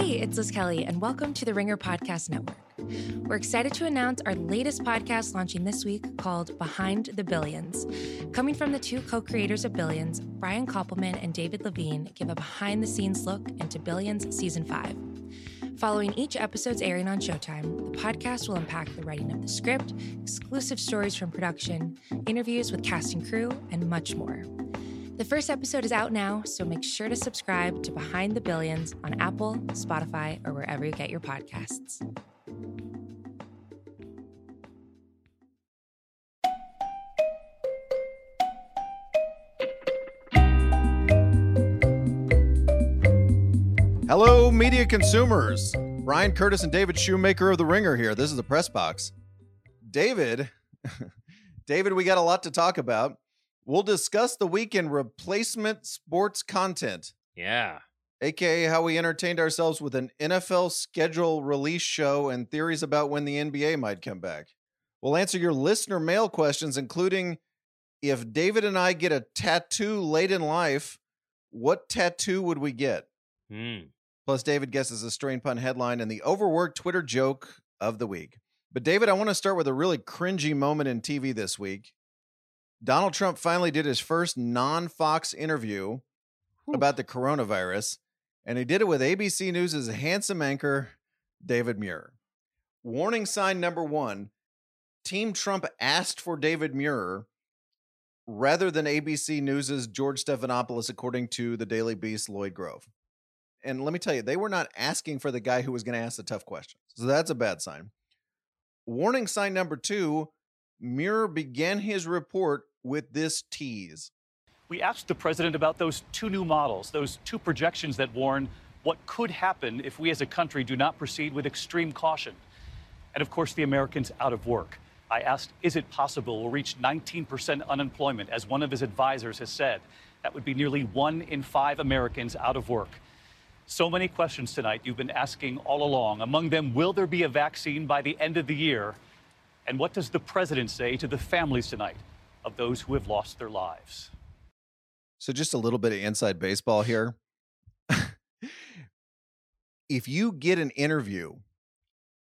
Hey, it's Liz Kelly, and welcome to the Ringer Podcast Network. We're excited to announce our latest podcast launching this week called Behind the Billions. Coming from the two co creators of Billions, Brian Koppelman and David Levine give a behind the scenes look into Billions Season 5. Following each episode's airing on Showtime, the podcast will unpack the writing of the script, exclusive stories from production, interviews with cast and crew, and much more. The first episode is out now, so make sure to subscribe to Behind the Billions on Apple, Spotify, or wherever you get your podcasts. Hello, media consumers. Bryan Curtis and David Shoemaker of The Ringer here. This is the press box. David, David, we got a lot to talk about. We'll discuss the week in replacement sports content, Yeah. aka how we entertained ourselves with an NFL schedule release show and theories about when the NBA might come back. We'll answer your listener mail questions, including if David and I get a tattoo late in life, what tattoo would we get? Hmm. Plus, David guesses a strain pun headline and the overworked Twitter joke of the week. But, David, I want to start with a really cringy moment in TV this week. Donald Trump finally did his first non Fox interview about the coronavirus, and he did it with ABC News' handsome anchor, David Muir. Warning sign number one Team Trump asked for David Muir rather than ABC News' George Stephanopoulos, according to the Daily Beast, Lloyd Grove. And let me tell you, they were not asking for the guy who was going to ask the tough questions. So that's a bad sign. Warning sign number two Muir began his report with this tease. We asked the president about those two new models, those two projections that warn what could happen if we as a country do not proceed with extreme caution. And of course, the Americans out of work. I asked, is it possible we'll reach 19% unemployment, as one of his advisors has said? That would be nearly one in five Americans out of work. So many questions tonight you've been asking all along. Among them, will there be a vaccine by the end of the year? And what does the president say to the families tonight of those who have lost their lives? So, just a little bit of inside baseball here. if you get an interview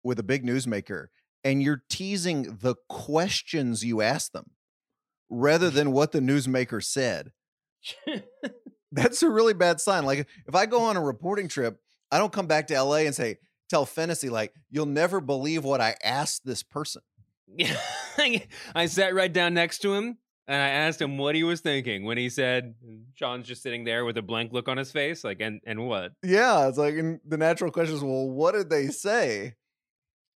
with a big newsmaker and you're teasing the questions you ask them rather than what the newsmaker said, that's a really bad sign. Like, if I go on a reporting trip, I don't come back to LA and say, tell Fennessey, like, you'll never believe what I asked this person. Yeah. I sat right down next to him and I asked him what he was thinking when he said, John's just sitting there with a blank look on his face. Like, and, and what? Yeah, it's like and the natural question is, well, what did they say?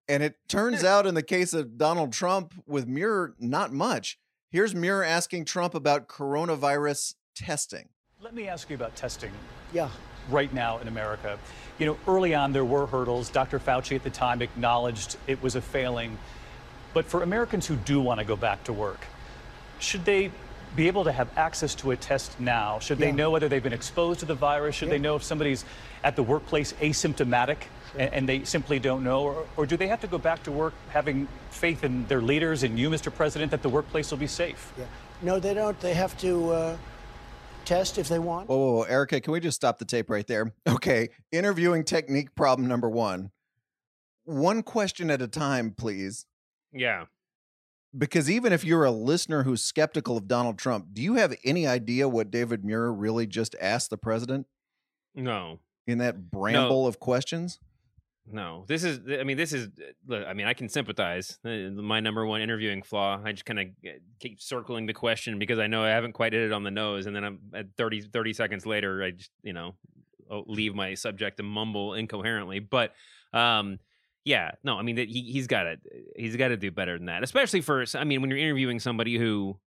And it turns out in the case of Donald Trump with Muir, not much. Here's Muir asking Trump about coronavirus testing. Let me ask you about testing Yeah. right now in America. You know, early on there were hurdles. Dr. Fauci at the time acknowledged it was a failing. But for Americans who do want to go back to work, should they be able to have access to a test now? Should they know whether they've been exposed to the virus? Should Yeah. they know if somebody's at the workplace asymptomatic and, and they simply don't know? Or, or do they have to go back to work having faith in their leaders and you, Mr. President, that the workplace will be safe? Yeah. No, they don't. They have to uh, test if they want. Whoa, whoa, whoa, Erica, can we just stop the tape right there? Okay, interviewing technique problem number one. One question at a time, please. Yeah. Because even if you're a listener who's skeptical of Donald Trump, do you have any idea what David Muir really just asked the president No. in that bramble of questions? No. This is, I mean, this is, look, I mean, I can sympathize. Uh, My number one interviewing flaw. I just kind of keep circling the question because I know I haven't quite hit it on the nose. And then I'm at 30, 30 seconds later, I just, you know, oh, leave my subject to mumble incoherently. But, um, yeah, no, I mean he he's got to he's got to do better than that. Especially for I mean when you're interviewing somebody who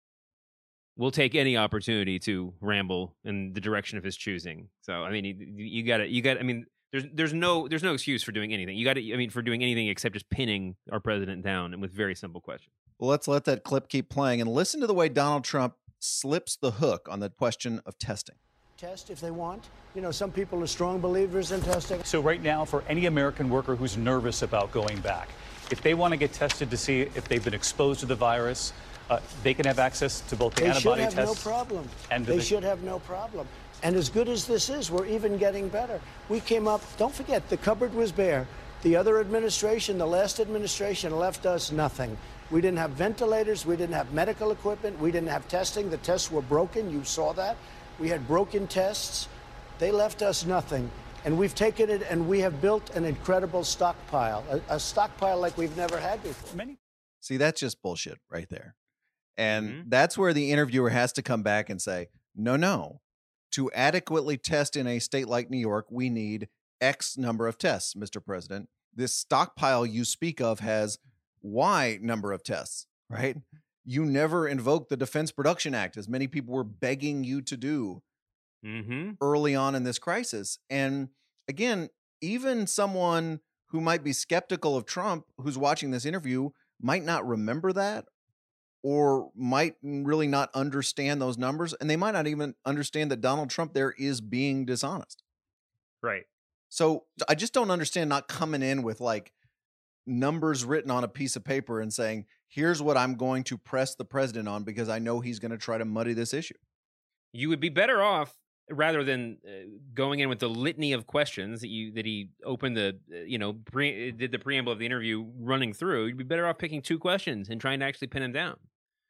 will take any opportunity to ramble in the direction of his choosing. So I mean you, you got to you got I mean there's there's no there's no excuse for doing anything. You got to I mean for doing anything except just pinning our president down and with very simple questions. Well, let's let that clip keep playing and listen to the way Donald Trump slips the hook on the question of testing. Test if they want. You know, some people are strong believers in testing. So right now, for any American worker who's nervous about going back, if they want to get tested to see if they've been exposed to the virus, uh, they can have access to both the They should antibody have no problem. and they the- should have no problem. And as good as this is, we're even getting better. We came up, don't forget, the cupboard was bare. The other administration, the last administration, left us nothing. We didn't have ventilators, we didn't have medical equipment, we didn't have testing. The tests were broken, you saw that. We had broken tests. They left us nothing. And we've taken it and we have built an incredible stockpile, a, a stockpile like we've never had before. Many See, that's just bullshit right there. And Mhm. that's where the interviewer has to come back and say, no, no. To adequately test in a state like New York, we need X number of tests, Mr. President. This stockpile you speak of has Y number of tests, right? You never invoked the Defense Production Act, as many people were begging you to do Mm-hmm. early on in this crisis. And again, even someone who might be skeptical of Trump who's watching this interview might not remember that or might really not understand those numbers. And they might not even understand that Donald Trump there is being dishonest. Right. So I just don't understand not coming in with like numbers written on a piece of paper and saying, here's what I'm going to press the president on because I know he's going to try to muddy this issue. You would be better off rather than uh, going in with the litany of questions that you that he opened the uh, you know pre- did the preamble of the interview running through. You'd be better off picking two questions and trying to actually pin him down.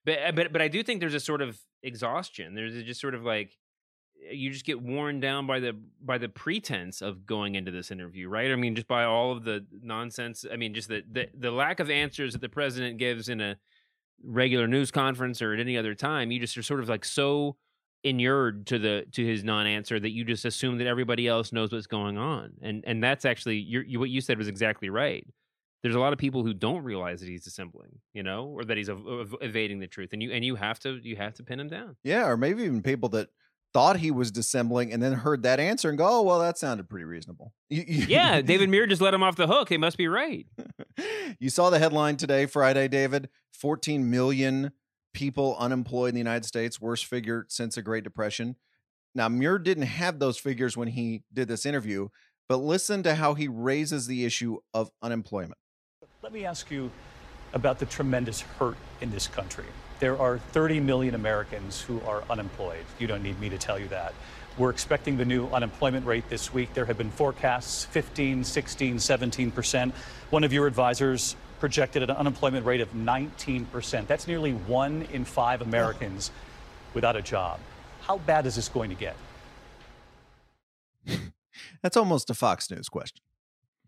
But uh, but but I do think there's a sort of exhaustion. There's just sort of like you just get worn down by the by the pretense of going into this interview, right? I mean, just by all of the nonsense. I mean, just the the, the lack of answers that the president gives in a regular news conference or at any other time. You just are sort of like so inured to the to his non-answer that you just assume that everybody else knows what's going on, and and that's actually you, what you said was exactly right. There's a lot of people who don't realize that he's dissembling, you know, or that he's ev- ev- evading the truth, and you and you have to you have to pin him down. Yeah, or maybe even people that thought he was dissembling and then heard that answer and go, "Oh, well, that sounded pretty reasonable." You- you- Yeah, David Muir just let him off the hook. He must be right. you saw the headline today, Friday, David. 14 million people unemployed in the United States, worst figure since the Great Depression. Now, Muir didn't have those figures when he did this interview, but listen to how he raises the issue of unemployment. Let me ask you about the tremendous hurt in this country. There are 30 million Americans who are unemployed. You don't need me to tell you that. We're expecting the new unemployment rate this week. There have been forecasts 15, 16, 17%. One of your advisors projected an unemployment rate of 19%. That's nearly one in five Americans without a job. How bad is this going to get? That's almost a Fox News question.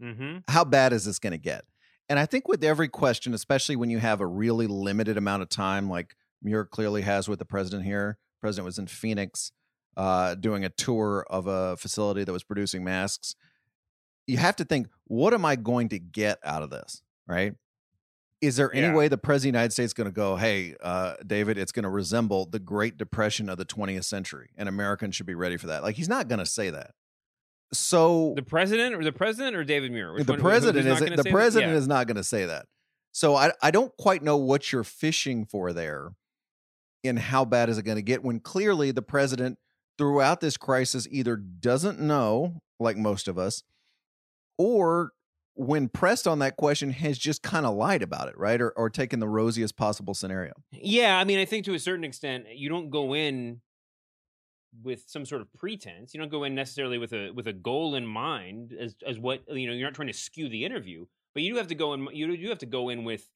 Mm-hmm. how bad is this going to get? And I think with every question, especially when you have a really limited amount of time, like Muir clearly has with the president here. President was in Phoenix uh, doing a tour of a facility that was producing masks. You have to think, what am I going to get out of this? Right? Is there any Yeah. way the president of the United States is going to go, hey, uh, David, it's going to resemble the Great Depression of the 20th century, and Americans should be ready for that? Like, he's not going to say that. So The president or the president or David Muir? Which the one- president is the president Yeah. is not going to say that. So I I don't quite know what you're fishing for there and how bad is it going to get when clearly the president throughout this crisis either doesn't know like most of us or when pressed on that question has just kind of lied about it, right? Or or taken the rosiest possible scenario. Yeah, I mean, I think to a certain extent, you don't go in with some sort of pretense. You don't go in necessarily with a with a goal in mind as as what uh, you know. You're not trying to skew the interview, but you do have to go in. You do have to go in with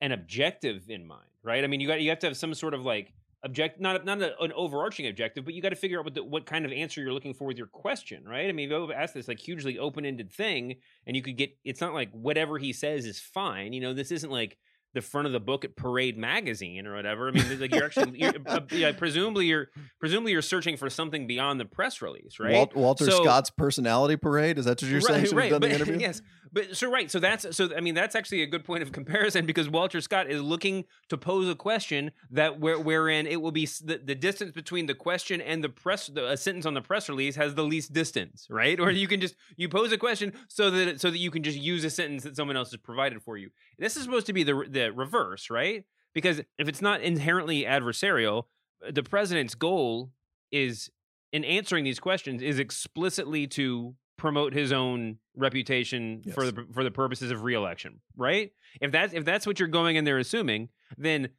an objective in mind, right? I mean, you got you have to have some sort of like object, not not a, an overarching objective, but you got to figure out what the, what kind of answer you're looking for with your question, right? I mean, if you ask this like hugely open ended thing, and you could get, it's not like whatever he says is fine. You know, this isn't like the front of the book at Parade magazine or whatever. I mean, like you're actually, you're, uh, yeah, presumably you're presumably you're searching for something beyond the press release, right? Walt, Walter So- Scott's personality parade is that what you're saying? Should have done but, the interview. yes, but so right, so that's so I mean that's actually a good point of comparison because Walter Scott is looking to pose a question that where wherein it will be the, the distance between the question and the press the, a sentence on the press release has the least distance, right? Or you can just you pose a question so that so that you can just use a sentence that someone else has provided for you. This is supposed to be the re- the reverse, right? Because if it's not inherently adversarial, uh, the president's goal is in answering these questions is explicitly to promote his own reputation for the for the purposes of reelection, right? If that's if that's what you're going in there assuming, then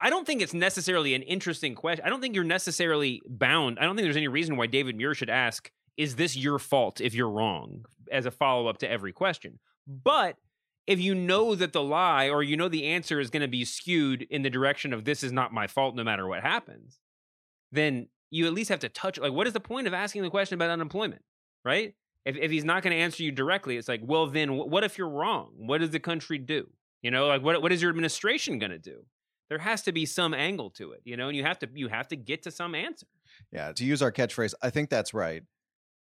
I don't think it's necessarily an interesting question. I don't think you're necessarily bound. I don't think there's any reason why David Muir should ask, "Is this your fault if you're wrong?" as a follow up to every question. But if you know that the lie or you know the answer is going to be skewed in the direction of this is not my fault no matter what happens, then you at least have to touch like what is the point of asking the question about unemployment, right? If if he's not going to answer you directly, it's like, well then what if you're wrong? What does the country do? You know, like what what is your administration going to do? There has to be some angle to it, you know, and you have to you have to get to some answer. Yeah, to use our catchphrase, I think that's right.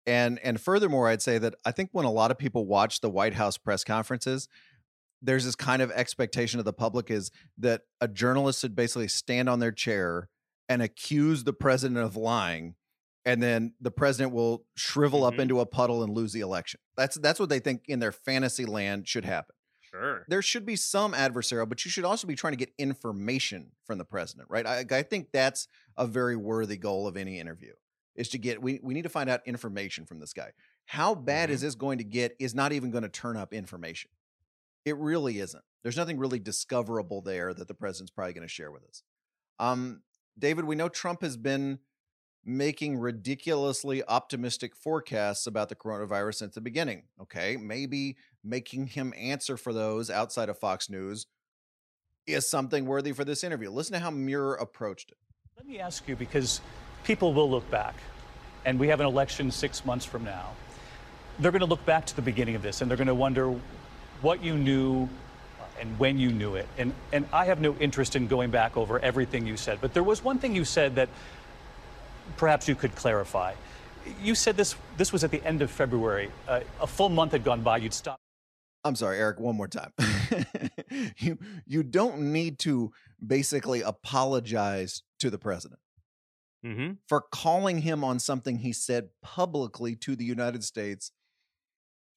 And and furthermore, I'd say that I think when a lot of people watch the White House press conferences, there's this kind of expectation of the public is that a journalist should basically stand on their chair and accuse the president of lying and then the president will shrivel mm-hmm. up into a puddle and lose the election. That's that's what they think in their fantasy land should happen. Sure. There should be some adversarial, but you should also be trying to get information from the president, right? I, I think that's a very worthy goal of any interview is to get we, we need to find out information from this guy. How bad mm-hmm. is this going to get is not even going to turn up information. It really isn't. There's nothing really discoverable there that the president's probably going to share with us. Um, David, we know Trump has been making ridiculously optimistic forecasts about the coronavirus since the beginning. Okay, maybe making him answer for those outside of Fox News is something worthy for this interview. Listen to how Muir approached it. Let me ask you because people will look back, and we have an election six months from now. They're going to look back to the beginning of this and they're going to wonder what you knew and when you knew it. And, and I have no interest in going back over everything you said, but there was one thing you said that perhaps you could clarify. You said this, this was at the end of February. Uh, a full month had gone by, you'd stop. I'm sorry, Eric, one more time. you, you don't need to basically apologize to the president. Mm-hmm. For calling him on something he said publicly to the United States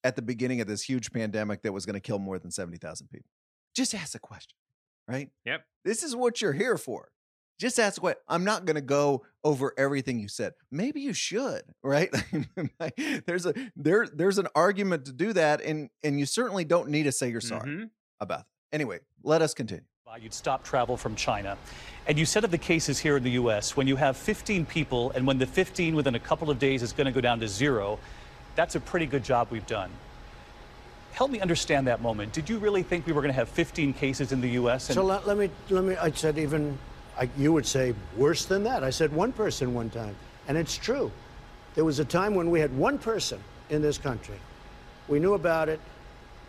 at the beginning of this huge pandemic that was going to kill more than 70,000 people? Just ask a question, right? Yep. This is what you're here for. Just ask what I'm not going to go over everything you said. Maybe you should, right? there's a there there's an argument to do that and and you certainly don't need to say you're sorry mm-hmm. about it. Anyway, let us continue. You'd stop travel from China. And you said of the cases here in the U.S., when you have 15 people and when the 15 within a couple of days is going to go down to zero, that's a pretty good job we've done. Help me understand that moment. Did you really think we were going to have 15 cases in the U.S.? And- so let, let, me, let me, I said even, I, you would say worse than that. I said one person one time, and it's true. There was a time when we had one person in this country. We knew about it,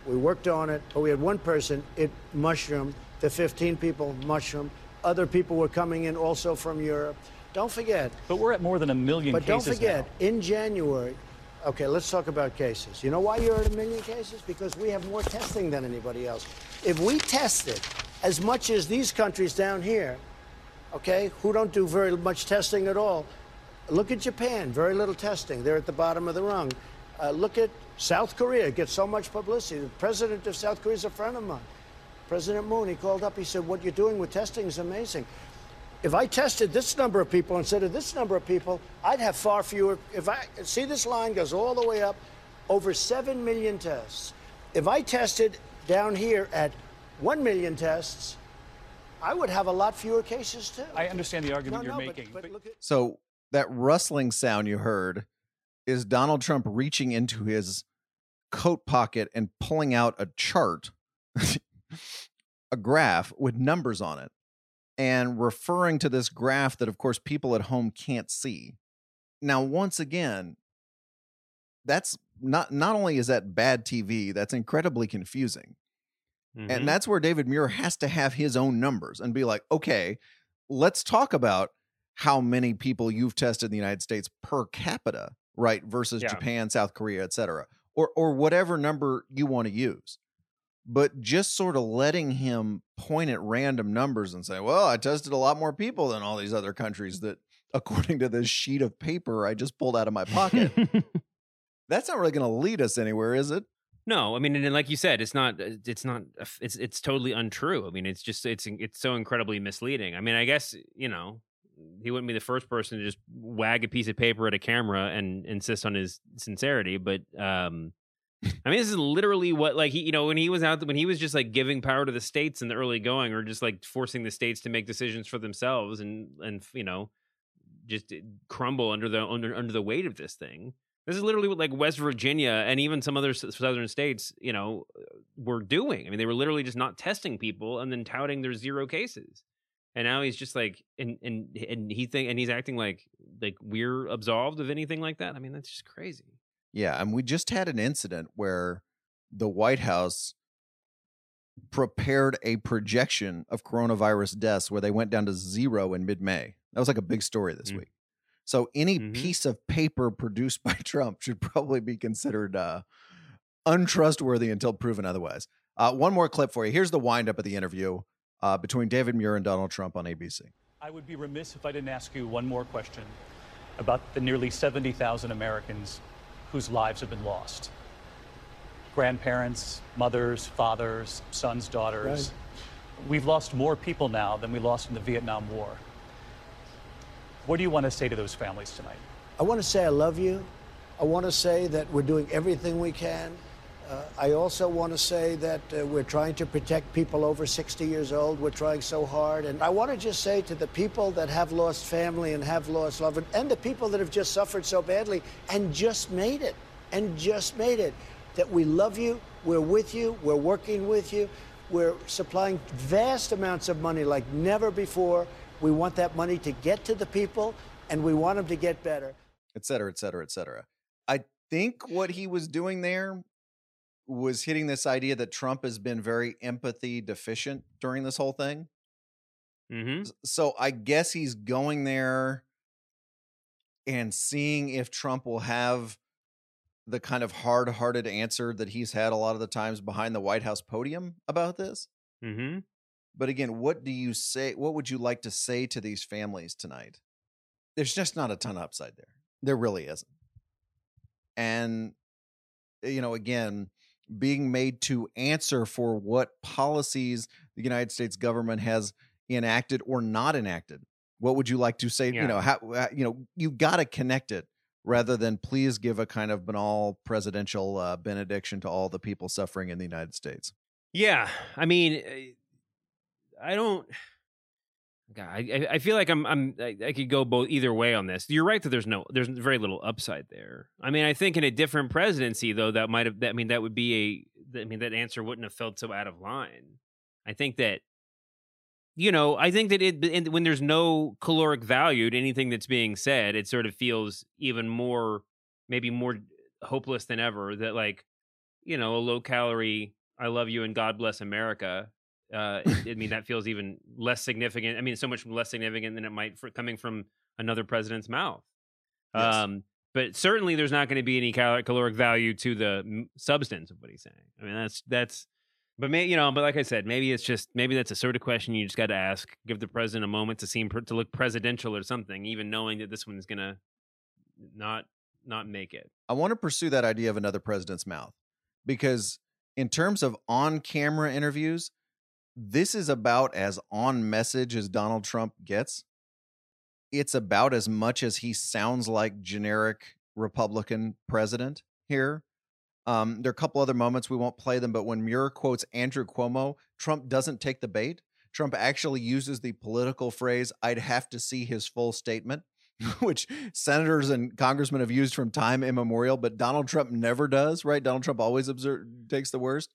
we worked on it, but we had one person, it mushroomed, the 15 people mushroomed. Other people were coming in also from Europe. Don't forget. But we're at more than a million but don't forget, now. in January, Okay, let's talk about cases. You know why you're at a million cases? Because we have more testing than anybody else. If we tested as much as these countries down here, okay, who don't do very much testing at all, look at Japan, very little testing. They're at the bottom of the rung. Uh, look at South Korea, gets so much publicity. The president of South Korea is a friend of mine. President Moon, he called up, he said, What you're doing with testing is amazing. If I tested this number of people instead of this number of people, I'd have far fewer. If I see this line goes all the way up, over 7 million tests. If I tested down here at 1 million tests, I would have a lot fewer cases too. I understand the argument no, you're no, making. But, but at- so that rustling sound you heard is Donald Trump reaching into his coat pocket and pulling out a chart, a graph with numbers on it and referring to this graph that, of course, people at home can't see. Now, once again, that's not not only is that bad TV, that's incredibly confusing. Mm-hmm. And that's where David Muir has to have his own numbers and be like, okay, let's talk about how many people you've tested in the United States per capita, right? Versus yeah. Japan, South Korea, et cetera. Or or whatever number you want to use but just sort of letting him point at random numbers and say, well, I tested a lot more people than all these other countries that, according to this sheet of paper I just pulled out of my pocket. That's not really going to lead us anywhere, is it? No, I mean, and like you said, it's not, uh, it's not, it's, it's totally untrue. I mean, it's just, it's, it's so incredibly misleading. I mean, I guess, you know, he wouldn't be the first person to just wag a piece of paper at a camera and insist on his sincerity, but, um, I mean, this is literally what like he, you know, when he was out when he was just like giving power to the states in the early going, or just like forcing the states to make decisions for themselves, and and you know, just eh, crumble under the under under the weight of this thing. This is literally what like West Virginia and even some other southern states, you know, were doing. I mean, they were literally just not testing people and then touting their zero cases. And now he's just like, and and and he think, and he's acting like like we're absolved of anything like that. I mean, that's just crazy. Yeah, and we just had an incident where the White House prepared a projection of coronavirus deaths where they went down to zero in mid-May. That was like a big story this mm-hmm. week. So any mm-hmm. piece of paper produced by Trump should probably be considered uh, untrustworthy until proven otherwise. Uh, one more clip for you. Here's the windup of the interview uh, between David Muir and Donald Trump on ABC. I would be remiss if I didn't ask you one more question about the nearly 70,000 Americans whose lives have been lost. Grandparents, mothers, fathers, sons, daughters. Right. We've lost more people now than we lost in the Vietnam War. What do you want to say to those families tonight? I want to say I love you. I want to say that we're doing everything we can. I also want to say that uh, we're trying to protect people over 60 years old. We're trying so hard. And I want to just say to the people that have lost family and have lost loved ones, and the people that have just suffered so badly and just made it, and just made it, that we love you, we're with you, we're working with you, we're supplying vast amounts of money like never before. We want that money to get to the people, and we want them to get better. Et cetera, et cetera, et cetera. I think what he was doing there was hitting this idea that Trump has been very empathy deficient during this whole thing. Mm-hmm. So I guess he's going there and seeing if Trump will have the kind of hard hearted answer that he's had a lot of the times behind the White House podium about this. Mm-hmm. But again, what do you say? What would you like to say to these families tonight? There's just not a ton of upside there. There really isn't. And, you know, again, being made to answer for what policies the United States government has enacted or not enacted. What would you like to say? Yeah. You know, how, you know, you got to connect it rather than please give a kind of banal presidential uh, benediction to all the people suffering in the United States. Yeah, I mean, eh, I don't. God, I, I feel like I'm I'm I, could go both either way on this. You're right that there's no there's very little upside there. I mean, I think in a different presidency though that might have that I mean that would be a I mean that answer wouldn't have felt so out of line. I think that you know, I think that it when there's no caloric value to anything that's being said, it sort of feels even more maybe more hopeless than ever that like you know, a low calorie I love you and God bless America uh, I mean, that feels even less significant. I mean, so much less significant than it might for coming from another president's mouth. Yes. Um, but certainly, there's not going to be any cal- caloric value to the substance of what he's saying. I mean, that's that's. But may, you know, but like I said, maybe it's just maybe that's a sort of question you just got to ask. Give the president a moment to seem to look presidential or something, even knowing that this one's gonna not not make it. I want to pursue that idea of another president's mouth because in terms of on-camera interviews, this is about as on message as Donald Trump gets. It's about as much as he sounds like generic Republican president here. Um, there are a couple other moments we won't play them, but when Muir quotes Andrew Cuomo, Trump doesn't take the bait. Trump actually uses the political phrase, I'd have to see his full statement, which senators and congressmen have used from time immemorial, but Donald Trump never does, right? Donald Trump always observe, takes the worst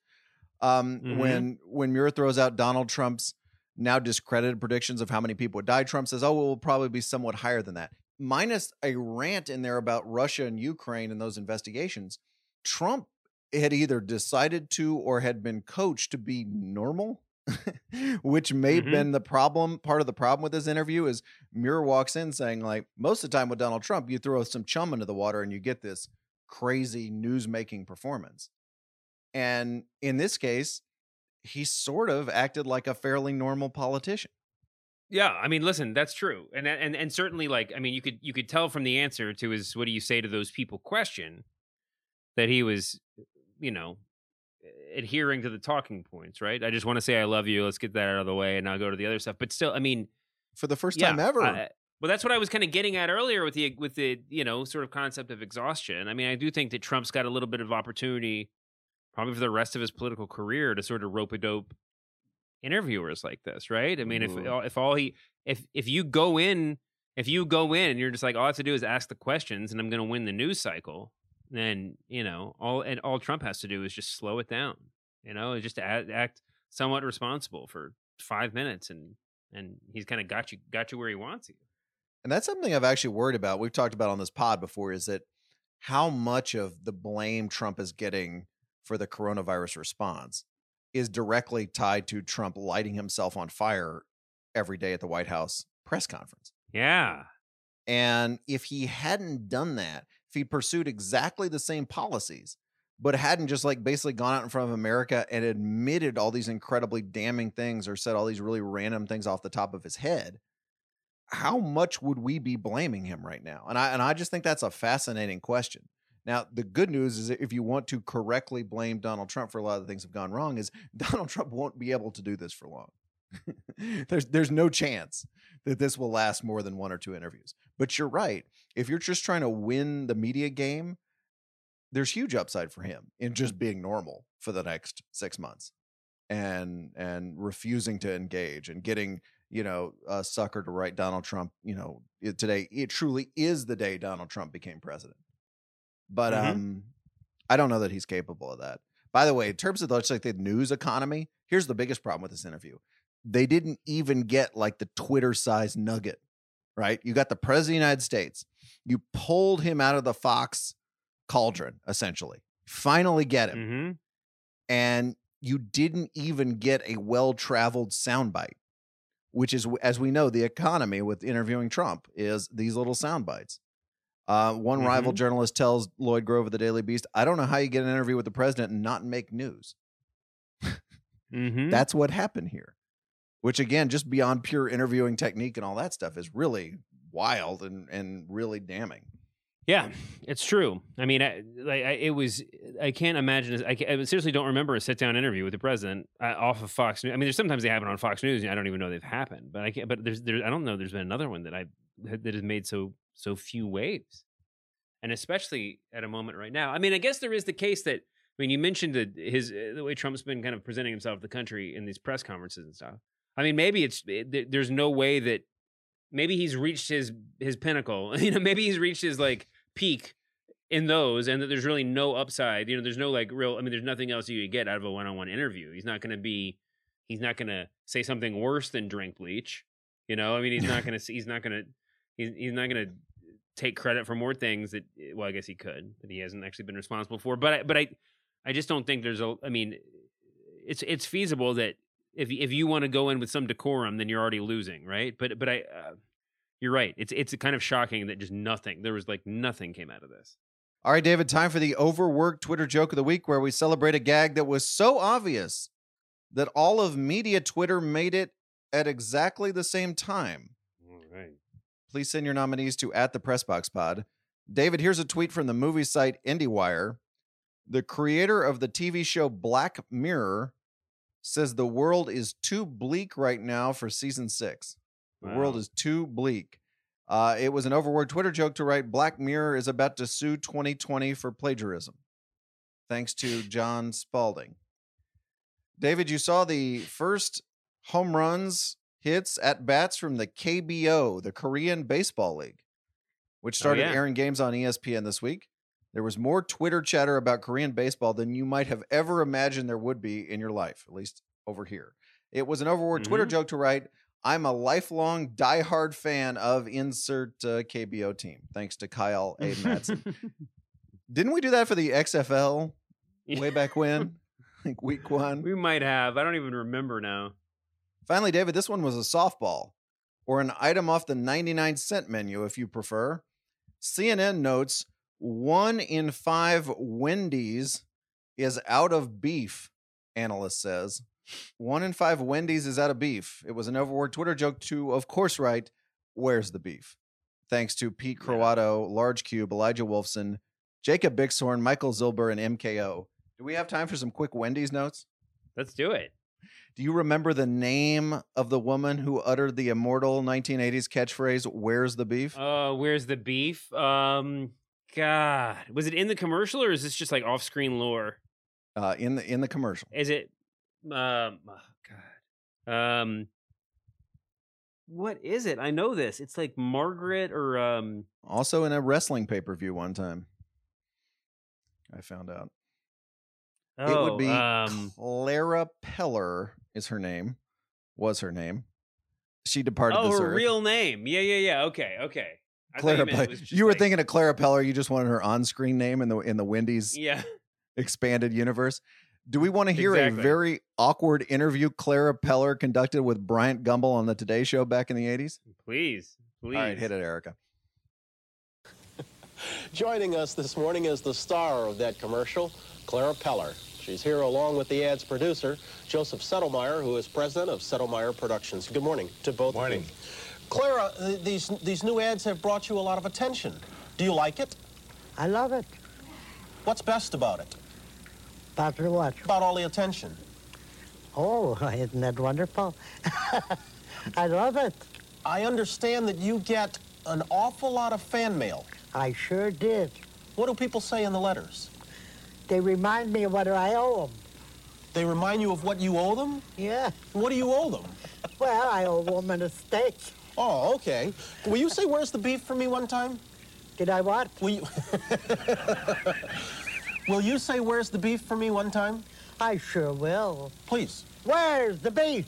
um, mm-hmm. when when Muir throws out Donald Trump's now discredited predictions of how many people would die. Trump says, "Oh, it will probably be somewhat higher than that." Minus a rant in there about Russia and Ukraine and those investigations, Trump had either decided to or had been coached to be normal, which may have mm-hmm. been the problem. Part of the problem with this interview is Muir walks in saying, like, most of the time with Donald Trump, you throw some chum into the water and you get this crazy news making performance. And in this case, he sort of acted like a fairly normal politician. Yeah, I mean, listen, that's true, and and and certainly, like, I mean, you could you could tell from the answer to his "What do you say to those people?" question that he was, you know, adhering to the talking points. Right? I just want to say I love you. Let's get that out of the way, and I'll go to the other stuff. But still, I mean, for the first yeah, time ever. Well, that's what I was kind of getting at earlier with the with the you know sort of concept of exhaustion. I mean, I do think that Trump's got a little bit of opportunity probably for the rest of his political career to sort of rope a dope interviewers like this, right? I mean, if mm-hmm. Ooh. if all he if if you go in if you go in and you're just like all I have to do is ask the questions and I'm going to win the news cycle, then you know all and all Trump has to do is just slow it down, you know, just act, act somewhat responsible for five minutes and and he's kind of got you got you where he wants you. And that's something I've actually worried about. We've talked about on this pod before is that how much of the blame Trump is getting for the coronavirus response is directly tied to Trump lighting himself on fire every day at the White House press conference. Yeah, And if he hadn't done that, if he pursued exactly the same policies, but hadn't just like basically gone out in front of America and admitted all these incredibly damning things or said all these really random things off the top of his head, how much would we be blaming him right now? And I and I just think that's a fascinating question. Now, the good news is that if you want to correctly blame Donald Trump for a lot of the things have gone wrong, is Donald Trump won't be able to do this for long. there's there's no chance that this will last more than one or two interviews. But you're right. If you're just trying to win the media game, there's huge upside for him in just being normal for the next six months and and refusing to engage and getting you know a sucker to write Donald Trump. You know today it truly is the day Donald Trump became president. But Mhm. um, I don't know that he's capable of that. By the way, in terms of the, like the news economy, here's the biggest problem with this interview. They didn't even get like the Twitter size nugget, right? You got the president of the United States. You pulled him out of the Fox cauldron, essentially. Finally get him. hmm And you didn't even get a well traveled soundbite, which is, as we know, the economy with interviewing Trump is these little sound bites. Uh, one rival Mhm. journalist tells Lloyd Grove of the Daily Beast, I don't know how you get an interview with the president and not make news. hmm That's what happened here, which again, just beyond pure interviewing technique and all that stuff, is really wild and, and really damning. Yeah, it's true. I mean, I, I, it was. I can't imagine. I, I seriously don't remember a sit-down interview with the president uh, off of Fox News. I mean, there's sometimes they happen on Fox News, and I don't even know they've happened. But I can't. But there's, there. I don't know. There's been another one that I that has made so so few waves, and especially at a moment right now. I mean, I guess there is the case that. I mean, you mentioned the his uh, the way Trump's been kind of presenting himself to the country in these press conferences and stuff. I mean, maybe it's it, there's no way that maybe he's reached his his pinnacle. You know, maybe he's reached his like peak in those and that there's really no upside you know there's no like real i mean there's nothing else you could get out of a one-on-one interview he's not going to be he's not going to say something worse than drink bleach you know i mean he's not going to he's not going to he's, he's not going to take credit for more things that well i guess he could that he hasn't actually been responsible for but i but i i just don't think there's a i mean it's it's feasible that if if you want to go in with some decorum then you're already losing right? But but i uh, you're right. It's it's kind of shocking that just nothing there was like nothing came out of this. All right, David, time for the overworked Twitter joke of the week where we celebrate a gag that was so obvious that all of media Twitter made it at exactly the same time. Please send your nominees to at the Pressbox Pod. David, here's a tweet from the movie site IndieWire. The creator of the TV show Black Mirror says the world is too bleak right now for season six. The world is too bleak. Uh, it was an overworked Twitter joke to write Black Mirror is about to sue 2020 for plagiarism. Thanks to John Spalding. David, you saw the first home runs, hits, at bats from the KBO, the Korean Baseball League, which started yeah. airing games on ESPN this week. There was more Twitter chatter about Korean baseball than you might have ever imagined there would be in your life, at least over here. It was an overworked Twitter Mhm. joke to write, I'm a lifelong diehard fan of insert uh, KBO team, thanks to Kyle A. Madsen. Didn't we do that for the XFL way back when? like week one. we might have i don't even remember now Finally, David, this one was a softball or an item off the 99 cent menu if you prefer. CNN notes one in five Wendy's is out of beef, analyst says. One in five Wendy's is out of beef. It was an overworked Twitter joke to, of course, write, Where's the beef? Thanks to Pete Yeah. Croato, Large Cube, Elijah Wolfson, Jacob Bixhorn, Michael Zilber, and MKO. Do we have time for some quick Wendy's notes? let's do it Do you remember the name of the woman who uttered the immortal 1980s catchphrase, Where's the beef? uh where's the beef um god was it in the commercial or is this just like off-screen lore uh, in the in the commercial. Is it? Um, oh God. Um, what is it? I know this. It's like Margaret or um. Also in a wrestling pay per view one time. I found out. Oh, it would be um, Clara Peller is her name. Was her name. She departed oh, this her earth. real name. Yeah, yeah, yeah. Okay, okay. I thought Clara meant it Peller. You were like- thinking of Clara Peller. You just wanted her on-screen name in the in the Wendy's Yeah. expanded universe. Do we want to hear Exactly. a very awkward interview Clara Peller conducted with Bryant Gumbel on the Today Show back in the 80s? Please, please. All right, hit it, Erica. Joining us this morning is the star of that commercial, Clara Peller. She's here along with the ad's producer, Joseph Sedelmaier, who is president of Sedelmaier Productions. Good morning to both Morning. of you. Clara, uh, these, these new ads have brought you a lot of attention. Do you like it? I love it. What's best about it? About what? About all the attention. Oh, isn't that wonderful? I love it. I understand that you get an awful lot of fan mail. I sure did. What do people say in the letters? They remind me of what I owe them. They remind you of what you owe them? Yeah. What do you owe them? Well, I owe a woman a steak. Oh, okay. Will you say, where's the beef for me one time? Did I what? Will you... Will you say, where's the beef for me one time? I sure will. Please. Where's the beef?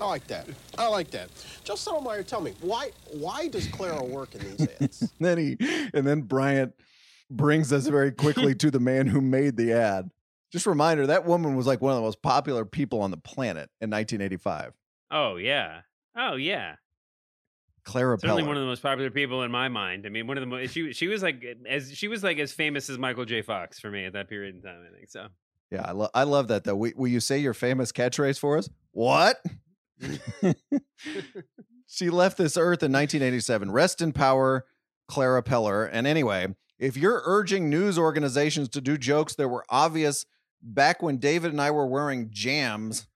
I like that. I like that. Joe Sedelmaier, tell me, why why does Clara work in these ads? And then he and then Bryant brings us very quickly to the man who made the ad. Just a reminder, that woman was like one of the most popular people on the planet in 1985. Oh yeah. Oh yeah. Clara Certainly Peller. one of the most popular people in my mind. I mean, one of the most. She she was like as she was like as famous as Michael J. Fox for me at that period in time. I think so. yeah, I, lo- I love that though. Will, will you say your famous catchphrase for us? What? she left this earth in 1987. Rest in power, Clara Peller. And anyway, if you're urging news organizations to do jokes that were obvious back when David and I were wearing jams,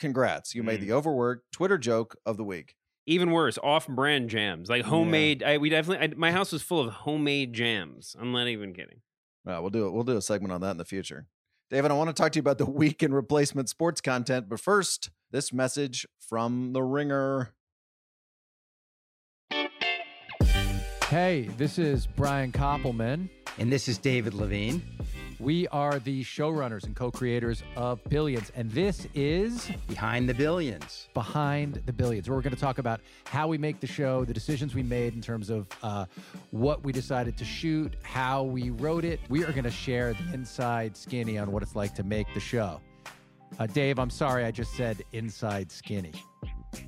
congrats. You made Mm. the overworked Twitter joke of the week. Even worse, off-brand jams like homemade. I, we definitely. I, my house was full of homemade jams. I'm not even kidding. Uh, we'll do it. We'll do a segment on that in the future. David, I want to talk to you about the week in replacement sports content, but first, this message from the Ringer. Hey, this is Brian Koppelman. And this is David Levine. We are the showrunners and co creators of Billions, and this is Behind the Billions. Behind the Billions, where we're going to talk about how we make the show, the decisions we made in terms of uh, what we decided to shoot, how we wrote it. We are going to share the inside skinny on what it's like to make the show. Uh, Dave, I'm sorry, I just said inside skinny.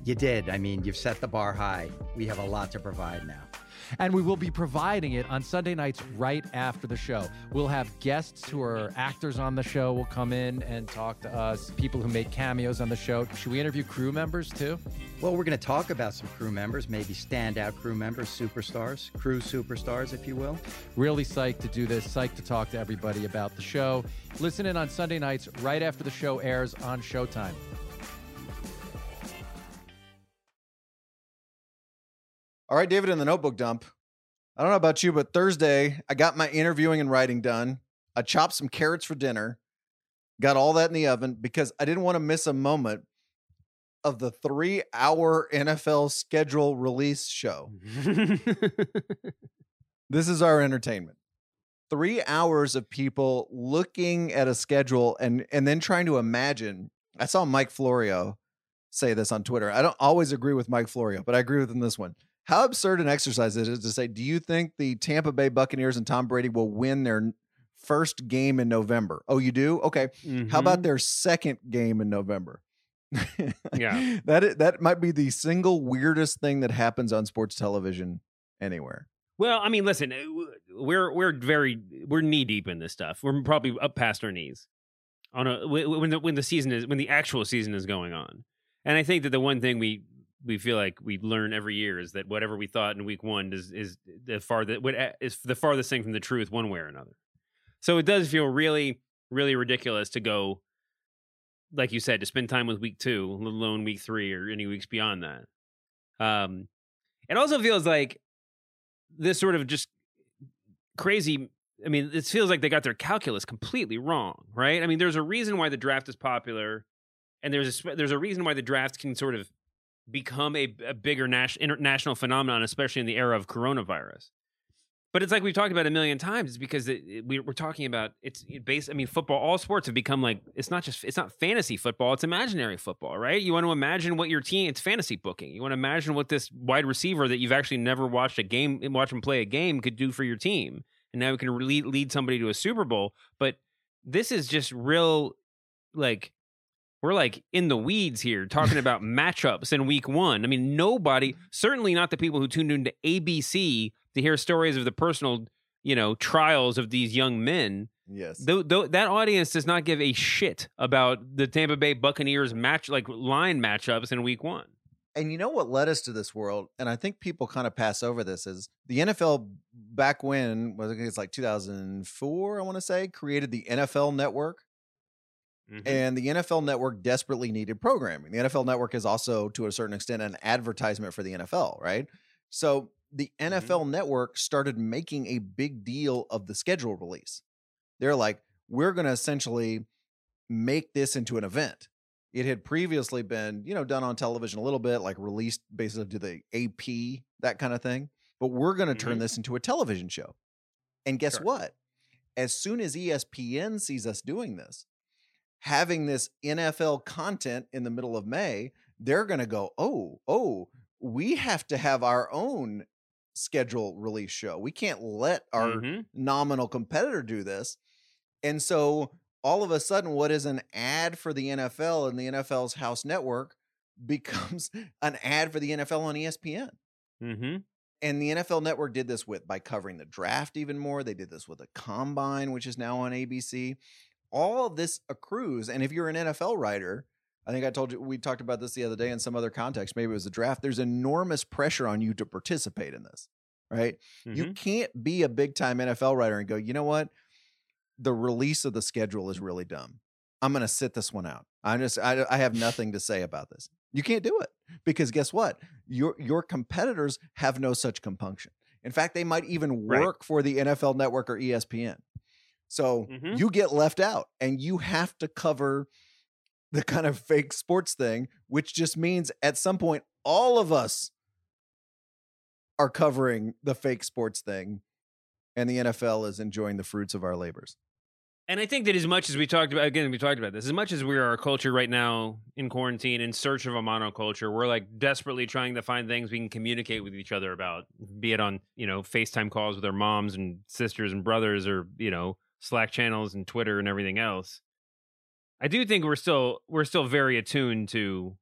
You did. I mean, you've set the bar high. We have a lot to provide now. And we will be providing it on Sunday nights right after the show. We'll have guests who are actors on the show will come in and talk to us, people who make cameos on the show. Should we interview crew members too? Well, we're going to talk about some crew members, maybe standout crew members, superstars, crew superstars, if you will. Really psyched to do this, psyched to talk to everybody about the show. Listen in on Sunday nights right after the show airs on Showtime. All right, David, in the notebook dump. I don't know about you, but Thursday, I got my interviewing and writing done. I chopped some carrots for dinner, got all that in the oven because I didn't want to miss a moment of the three hour NFL schedule release show. This is our entertainment. Three hours of people looking at a schedule and and then trying to imagine. I saw Mike Florio say this on Twitter. I don't always agree with Mike Florio, but I agree with him this one. How absurd an exercise it is to say, do you think the Tampa Bay Buccaneers and Tom Brady will win their first game in November? Oh, you do? Okay. How about their second game in November? Yeah. that that might be the single weirdest thing that happens on sports television anywhere. Well, I mean, listen, uh, we're we're very we're knee deep in this stuff. We're probably up past our knees on a wh- wh- when the when the season is when the actual season is going on. And I think that the one thing we we feel like we learn every year is that whatever we thought in week one is is the farthest is the farthest thing from the truth one way or another. So it does feel really really ridiculous to go, like you said, to spend time with week two, let alone week three or any weeks beyond that. Um, it also feels like this sort of just crazy I mean, it feels like they got their calculus completely wrong, right? I mean, there's a reason why the draft is popular, and there's a there's a reason why the draft can sort of become a, a bigger nas- international phenomenon, especially in the era of coronavirus. But it's like we've talked about a million times. It's because it, it, we, we're talking about it's based. I mean, football. All sports have become like it's not just it's not fantasy football. It's imaginary football, right? You want to imagine what your team. It's fantasy booking. You want to imagine what this wide receiver that you've actually never watched a game, watch him play a game, could do for your team. And now we can lead somebody to a Super Bowl. But this is just real, like we're like in the weeds here talking about matchups in week one. I mean, nobody, certainly not the people who tuned into ABC to hear stories of the personal, you know, trials of these young men. Yes. Though, though that audience does not give a shit about the Tampa Bay Buccaneers match like line matchups in week one. And you know what led us to this world, and I think people kind of pass over this is the NFL back when was it's like 2004, I want to say, created the NFL Network, Mhm. and the NFL Network desperately needed programming. The NFL Network is also, to a certain extent, an advertisement for the NFL, right? So the NFL Network started making a big deal of the schedule release. They're like, we're going to essentially make this into an event. It had previously been, you know, done on television a little bit, like released basically to the AP, that kind of thing. But we're going to turn Mhm. this into a television show. And guess Sure. what? As soon as ESPN sees us doing this, having this NFL content in the middle of May, they're going to go, oh, oh, we have to have our own schedule release show. We can't let our Mhm. nominal competitor do this. And so all of a sudden, what is an ad for the NFL and the NFL's house network becomes an ad for the NFL on ESPN. Mhm. And the NFL network did this with by covering the draft even more. They did this with the combine, which is now on ABC. All this accrues. And if you're an NFL writer, I think I told you we talked about this the other day in some other context. Maybe it was the draft. There's enormous pressure on you to participate in this, right? You Mhm. can't be a big time NFL writer and go, you know what? The release of the schedule is really dumb. I'm going to sit this one out. I just, I, I have nothing to say about this. You can't do it because guess what? Your your competitors have no such compunction. In fact, they might even Right. work for the NFL Network or ESPN. So Mhm. you get left out, and you have to cover the kind of fake sports thing, which just means at some point all of us are covering the fake sports thing, and the NFL is enjoying the fruits of our labors. And I think that as much as we talked about, again, we talked about this, as much as we are a culture right now in quarantine in search of a monoculture, we're like desperately trying to find things we can communicate with each other about, be it on, you know, FaceTime calls with our moms and sisters and brothers or, you know, Slack channels and Twitter and everything else. I do think we're still we're still very attuned to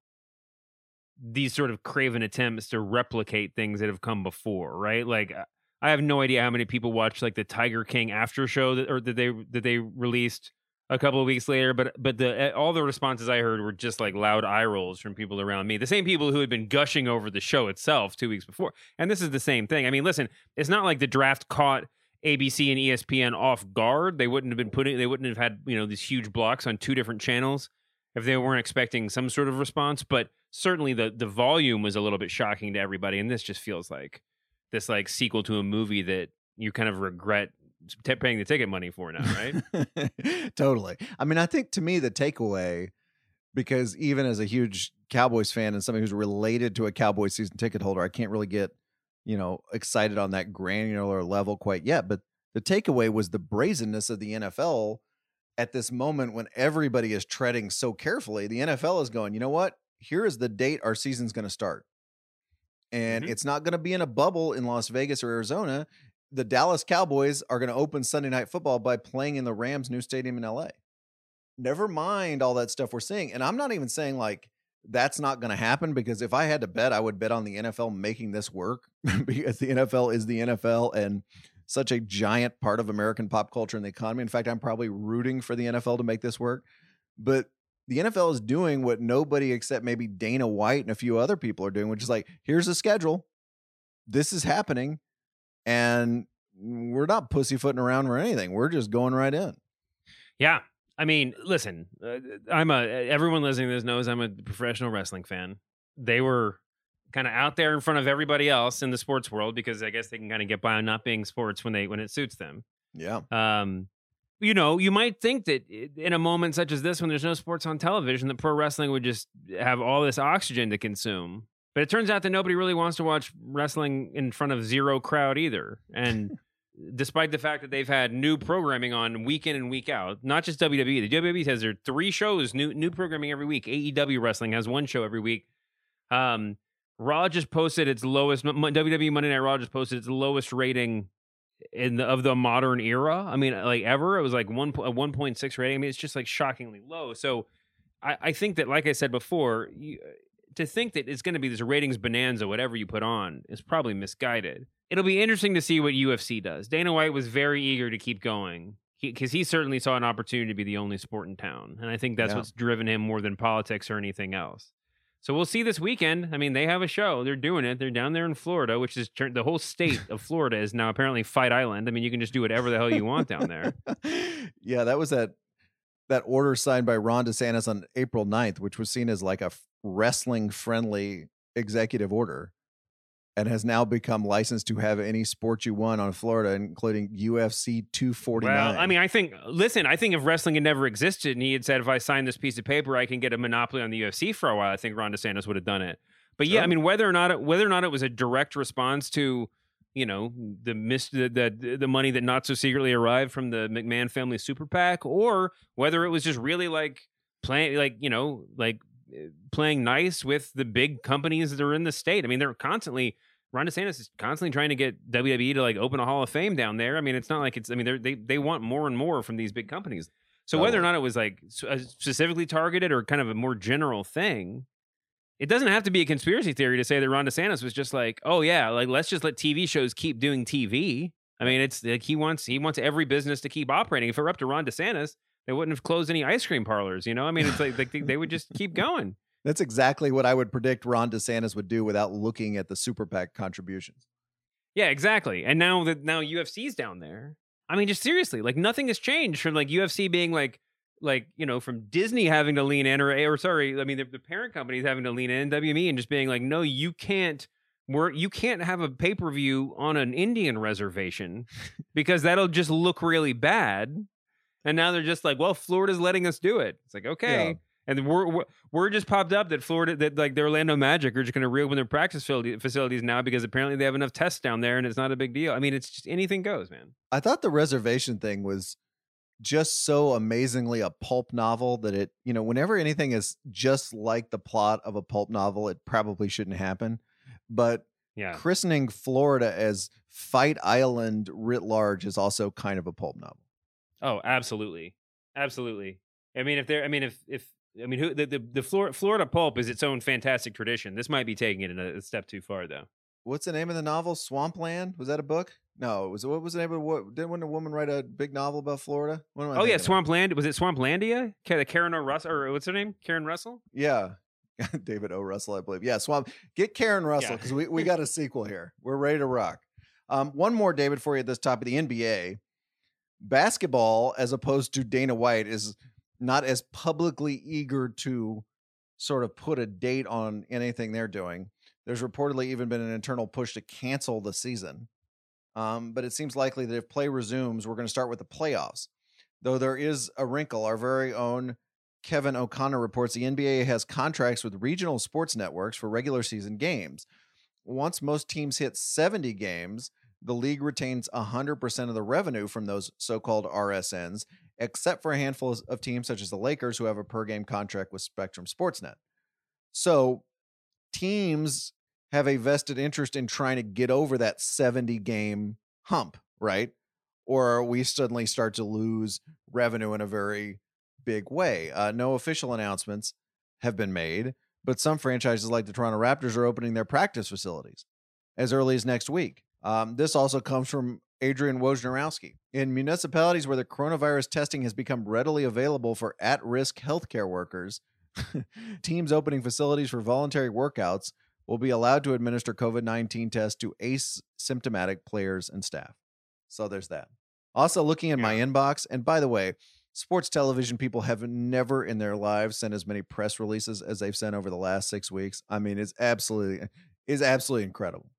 these sort of craven attempts to replicate things that have come before, right? Like uh, I have no idea how many people watched like the Tiger King after show that or that they that they released a couple of weeks later, but but the all the responses I heard were just like loud eye rolls from people around me. The same people who had been gushing over the show itself 2 weeks before. And this is the same thing. I mean, listen, it's not like the draft caught ABC and ESPN off guard. They wouldn't have been putting they wouldn't have had, you know, these huge blocks on two different channels if they weren't expecting some sort of response, but certainly the the volume was a little bit shocking to everybody and this just feels like this like sequel to a movie that you kind of regret t- paying the ticket money for now, right? totally. I mean, I think to me the takeaway, because even as a huge Cowboys fan and somebody who's related to a Cowboys season ticket holder, I can't really get, you know, excited on that granular level quite yet. But the takeaway was the brazenness of the NFL at this moment when everybody is treading so carefully. The NFL is going, you know what? Here is the date our season's going to start. And Mhm. it's not going to be in a bubble in Las Vegas or Arizona the Dallas Cowboys are going to open Sunday Night Football by playing in the Rams' new stadium in LA. Never mind all that stuff we're seeing. And I'm not even saying like that's not going to happen because if I had to bet, I would bet on the NFL making this work because the NFL is the NFL and such a giant part of American pop culture and the economy. In fact, I'm probably rooting for the NFL to make this work. But the NFL is doing what nobody except maybe Dana White and a few other people are doing, which is like, here's a schedule. This is happening and we're not pussyfooting around or anything. We're just going right in. Yeah. I mean, listen, uh, I'm a everyone listening to this knows I'm a professional wrestling fan. They were kind of out there in front of everybody else in the sports world because I guess they can kind of get by on not being sports when they when it suits them. Yeah. Um, you know, you might think that in a moment such as this, when there's no sports on television, that pro wrestling would just have all this oxygen to consume. But it turns out that nobody really wants to watch wrestling in front of zero crowd either. And despite the fact that they've had new programming on week in and week out, not just WWE, the WWE has their three shows, new new programming every week. AEW wrestling has one show every week. Um, Raw just posted its lowest. WWE Monday Night Raw just posted its lowest rating in the, of the modern era. I mean, like ever, it was like one a one point six rating. I mean, it's just like shockingly low. So, I, I think that, like I said before, you, to think that it's going to be this ratings bonanza, whatever you put on, is probably misguided. It'll be interesting to see what UFC does. Dana White was very eager to keep going because he, certainly saw an opportunity to be the only sport in town, and I think that's Yeah. what's driven him more than politics or anything else. So we'll see this weekend. I mean, they have a show. They're doing it. They're down there in Florida, which is turned the whole state of Florida is now apparently Fight Island. I mean, you can just do whatever the hell you want down there. yeah, that was that that order signed by Ron DeSantis on April 9th, which was seen as like a wrestling friendly executive order and has now become licensed to have any sport you want on Florida, including UFC 249. Well, I mean, I think, listen, I think if wrestling had never existed and he had said, if I sign this piece of paper, I can get a monopoly on the UFC for a while, I think Ron DeSantis would have done it. But yeah, I mean, whether or not it, whether or not it was a direct response to, you know, the miss the, the the money that not so secretly arrived from the McMahon family super PAC, or whether it was just really like playing, like you know, like eh, playing nice with the big companies that are in the state. I mean, they're constantly Ron DeSantis is constantly trying to get WWE to like open a Hall of Fame down there. I mean, it's not like it's. I mean, they're, they they want more and more from these big companies. So whether or not it was like specifically targeted or kind of a more general thing, it doesn't have to be a conspiracy theory to say that Ron DeSantis was just like, oh yeah, like let's just let TV shows keep doing TV. I mean, it's like he wants he wants every business to keep operating. If it were up to Ron DeSantis, they wouldn't have closed any ice cream parlors. You know, I mean, it's like, like they, they would just keep going. That's exactly what I would predict Ron DeSantis would do without looking at the super PAC contributions. Yeah, exactly. And now that now UFC's down there. I mean, just seriously, like nothing has changed from like UFC being like like you know from Disney having to lean in or or sorry, I mean the, the parent companies having to lean in WME and just being like, no, you can't. We're, you can't have a pay per view on an Indian reservation because that'll just look really bad. And now they're just like, well, Florida's letting us do it. It's like okay. Yeah. And we're, we're word just popped up that Florida, that like the Orlando Magic are just going to reopen their practice facilities now because apparently they have enough tests down there and it's not a big deal. I mean, it's just anything goes, man. I thought the reservation thing was just so amazingly a pulp novel that it, you know, whenever anything is just like the plot of a pulp novel, it probably shouldn't happen. But Yeah. christening Florida as Fight Island writ large is also kind of a pulp novel. Oh, absolutely, absolutely. I mean, if they're, I mean, if if I mean, who the the, the Florida, Florida pulp is its own fantastic tradition. This might be taking it a, a step too far, though. What's the name of the novel? Swampland? Was that a book? No, it was what was the name of what didn't a woman write a big novel about Florida? What am I Oh yeah? Swampland. Was it Swamplandia? The Karen O. Russell, or what's her name? Karen Russell. Yeah. David O. Russell, I believe. Yeah, Swamp. Get Karen Russell Yeah. because we, we got a sequel here. We're ready to rock. Um, one more, David, for you at this top of the NBA. Basketball, as opposed to Dana White, is not as publicly eager to sort of put a date on anything they're doing. There's reportedly even been an internal push to cancel the season. Um, but it seems likely that if play resumes, we're going to start with the playoffs. Though there is a wrinkle, our very own Kevin O'Connor reports the NBA has contracts with regional sports networks for regular season games. Once most teams hit 70 games, the league retains 100% of the revenue from those so called RSNs, except for a handful of teams such as the Lakers who have a per game contract with Spectrum Sportsnet. So teams have a vested interest in trying to get over that 70 game hump, right? Or we suddenly start to lose revenue in a very big way. Uh, no official announcements have been made, but some franchises like the Toronto Raptors are opening their practice facilities as early as next week. Um, this also comes from Adrian Wojnarowski. In municipalities where the coronavirus testing has become readily available for at risk healthcare workers, teams opening facilities for voluntary workouts will be allowed to administer COVID 19 tests to asymptomatic players and staff. So there's that. Also, looking at my inbox, and by the way, sports television people have never in their lives sent as many press releases as they've sent over the last six weeks. I mean, it's absolutely is absolutely incredible.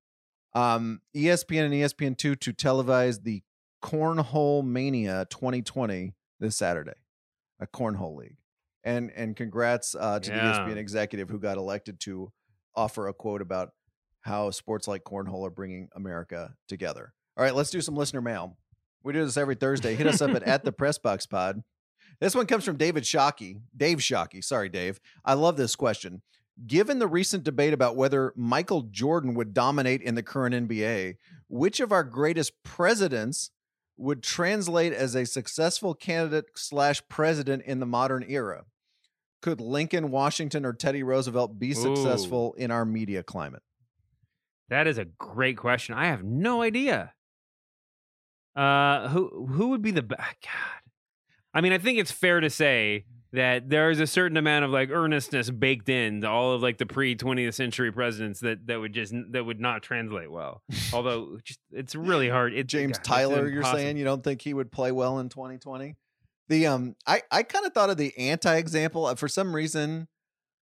Um, ESPN and ESPN two to televise the Cornhole Mania 2020 this Saturday, a cornhole league. And and congrats uh, to Yeah. the ESPN executive who got elected to offer a quote about how sports like cornhole are bringing America together. All right, let's do some listener mail. We do this every Thursday. Hit us up at, at the Press Box Pod. This one comes from David Shockey. Dave Shockey. Sorry, Dave. I love this question. Given the recent debate about whether Michael Jordan would dominate in the current NBA, which of our greatest presidents would translate as a successful candidate slash president in the modern era? Could Lincoln, Washington, or Teddy Roosevelt be successful in our media climate? That is a great question. I have no idea. Uh, who who would be the best? God, I mean, I think it's fair to say that there is a certain amount of like earnestness baked in to all of like the pre 20th century presidents that that would just that would not translate well. Although, just it's really hard. It, James God, Tyler, you're saying you don't think he would play well in 2020? The um, I I kind of thought of the anti example. Uh, For some reason,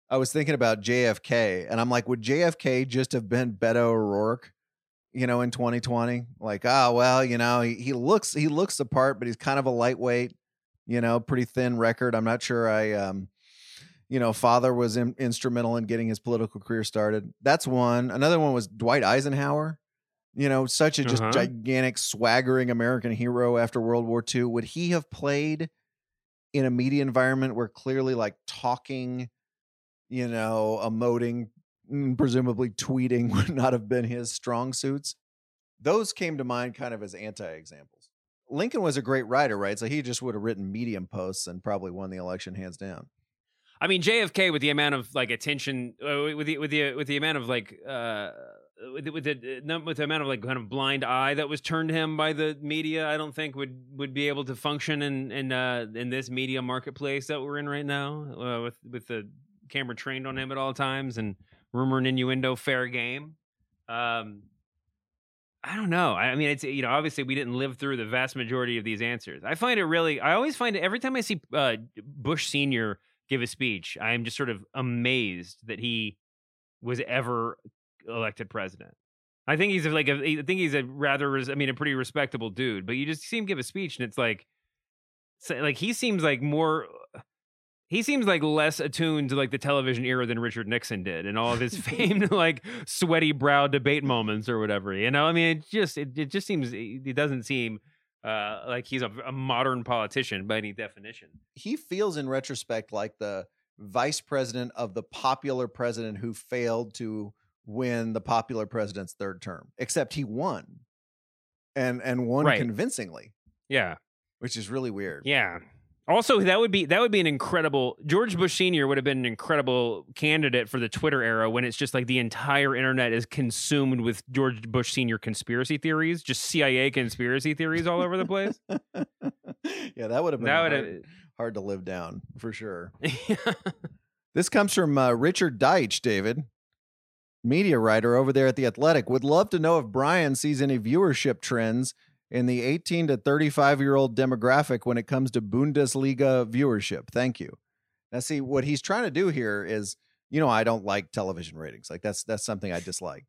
I was thinking about JFK, and I'm like, would JFK just have been Beto O'Rourke? You know, in 2020, like, oh well, you know, he, he looks he looks the part, but he's kind of a lightweight. You know, pretty thin record. I'm not sure I um, you know, father was in, instrumental in getting his political career started. That's one. Another one was Dwight Eisenhower. You know, such a just Uh-huh. gigantic, swaggering American hero after World War II. Would he have played in a media environment where clearly, like, talking, you know, emoting, mm, presumably tweeting would not have been his strong suits? Those came to mind kind of as anti examples. Lincoln was a great writer, right? So he just would have written medium posts and probably won the election hands down. I mean, JFK with the amount of like attention, uh, with the with the with the amount of like uh, with with the with the amount of like kind of blind eye that was turned to him by the media, I don't think would would be able to function in in uh, in this media marketplace that we're in right now, uh, with with the camera trained on him at all times and rumor and innuendo fair game. Um, I don't know. I I mean, it's you know, obviously we didn't live through the vast majority of these answers. I find it really. I always find it every time I see uh, Bush Senior give a speech, I am just sort of amazed that he was ever elected president. I think he's like a, I think he's a rather, res- I mean, a pretty respectable dude. But you just see him give a speech, and it's like, like he seems like more. He seems like less attuned to like the television era than Richard Nixon did, and all of his famed like sweaty brow debate moments or whatever. You know, I mean, it just it, it just seems it doesn't seem uh, like he's a, a modern politician by any definition. he feels in retrospect like the vice president of the popular president who failed to win the popular president's third term except he won and and won Right. convincingly Yeah. which is really weird Yeah. Also, that would be that would be an incredible George Bush Senior would have been an incredible candidate for the Twitter era when it's just like the entire internet is consumed with George Bush Senior conspiracy theories, just CIA conspiracy theories all over the place. yeah that would have been That would hard, have hard to live down for sure this comes from uh, richard deitch david media writer over there at the athletic. Would love to know if bryan sees any viewership trends in the 18 to 35 year old demographic when it comes to bundesliga viewership. Thank you. Now see what he's trying to do here is you know i don't like television ratings. Like that's that's something i dislike.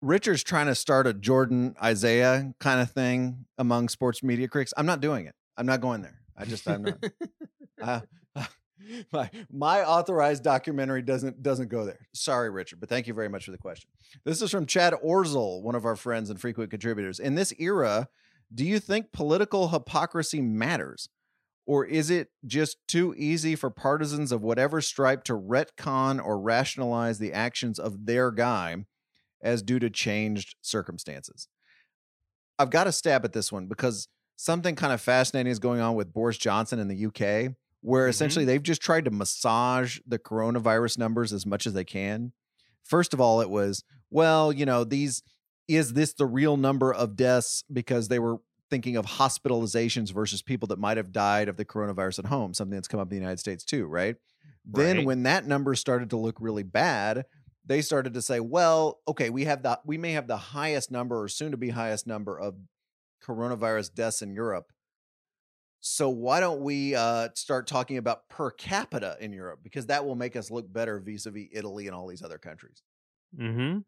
Richard's trying to start a jordan isaiah kind of thing among sports media critics. I'm not doing it. I'm not going there. I just i'm not. Uh, my my authorized documentary doesn't doesn't go there. Sorry, Richard, but thank you very much for the question. This is from Chad Orzel, one of our friends and frequent contributors. In this era, do you think political hypocrisy matters? Or is it just too easy for partisans of whatever stripe to retcon or rationalize the actions of their guy as due to changed circumstances? I've got to stab at this one because something kind of fascinating is going on with Boris Johnson in the UK, where mm-hmm. essentially they've just tried to massage the coronavirus numbers as much as they can. First of all, it was, well, you know, these is this the real number of deaths because they were thinking of hospitalizations versus people that might have died of the coronavirus at home, something that's come up in the United States too, right? Then Right. when that number started to look really bad, they started to say, well, okay, we have the we may have the highest number or soon to be highest number of coronavirus deaths in Europe. So why don't we uh, start talking about per capita in Europe because that will make us look better vis-a-vis Italy and all these other countries. mm-hmm.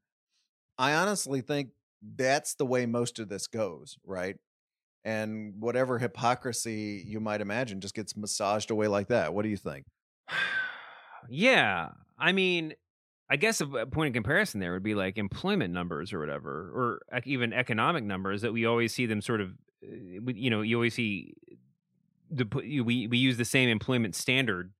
I honestly think that's the way most of this goes, right? and whatever hypocrisy you might imagine just gets massaged away like that. What do you think? yeah, I mean, I guess a a point of comparison there would be like employment numbers or whatever, or even economic numbers that we always see them sort of, uh, you know, you always see the we we use the same employment standard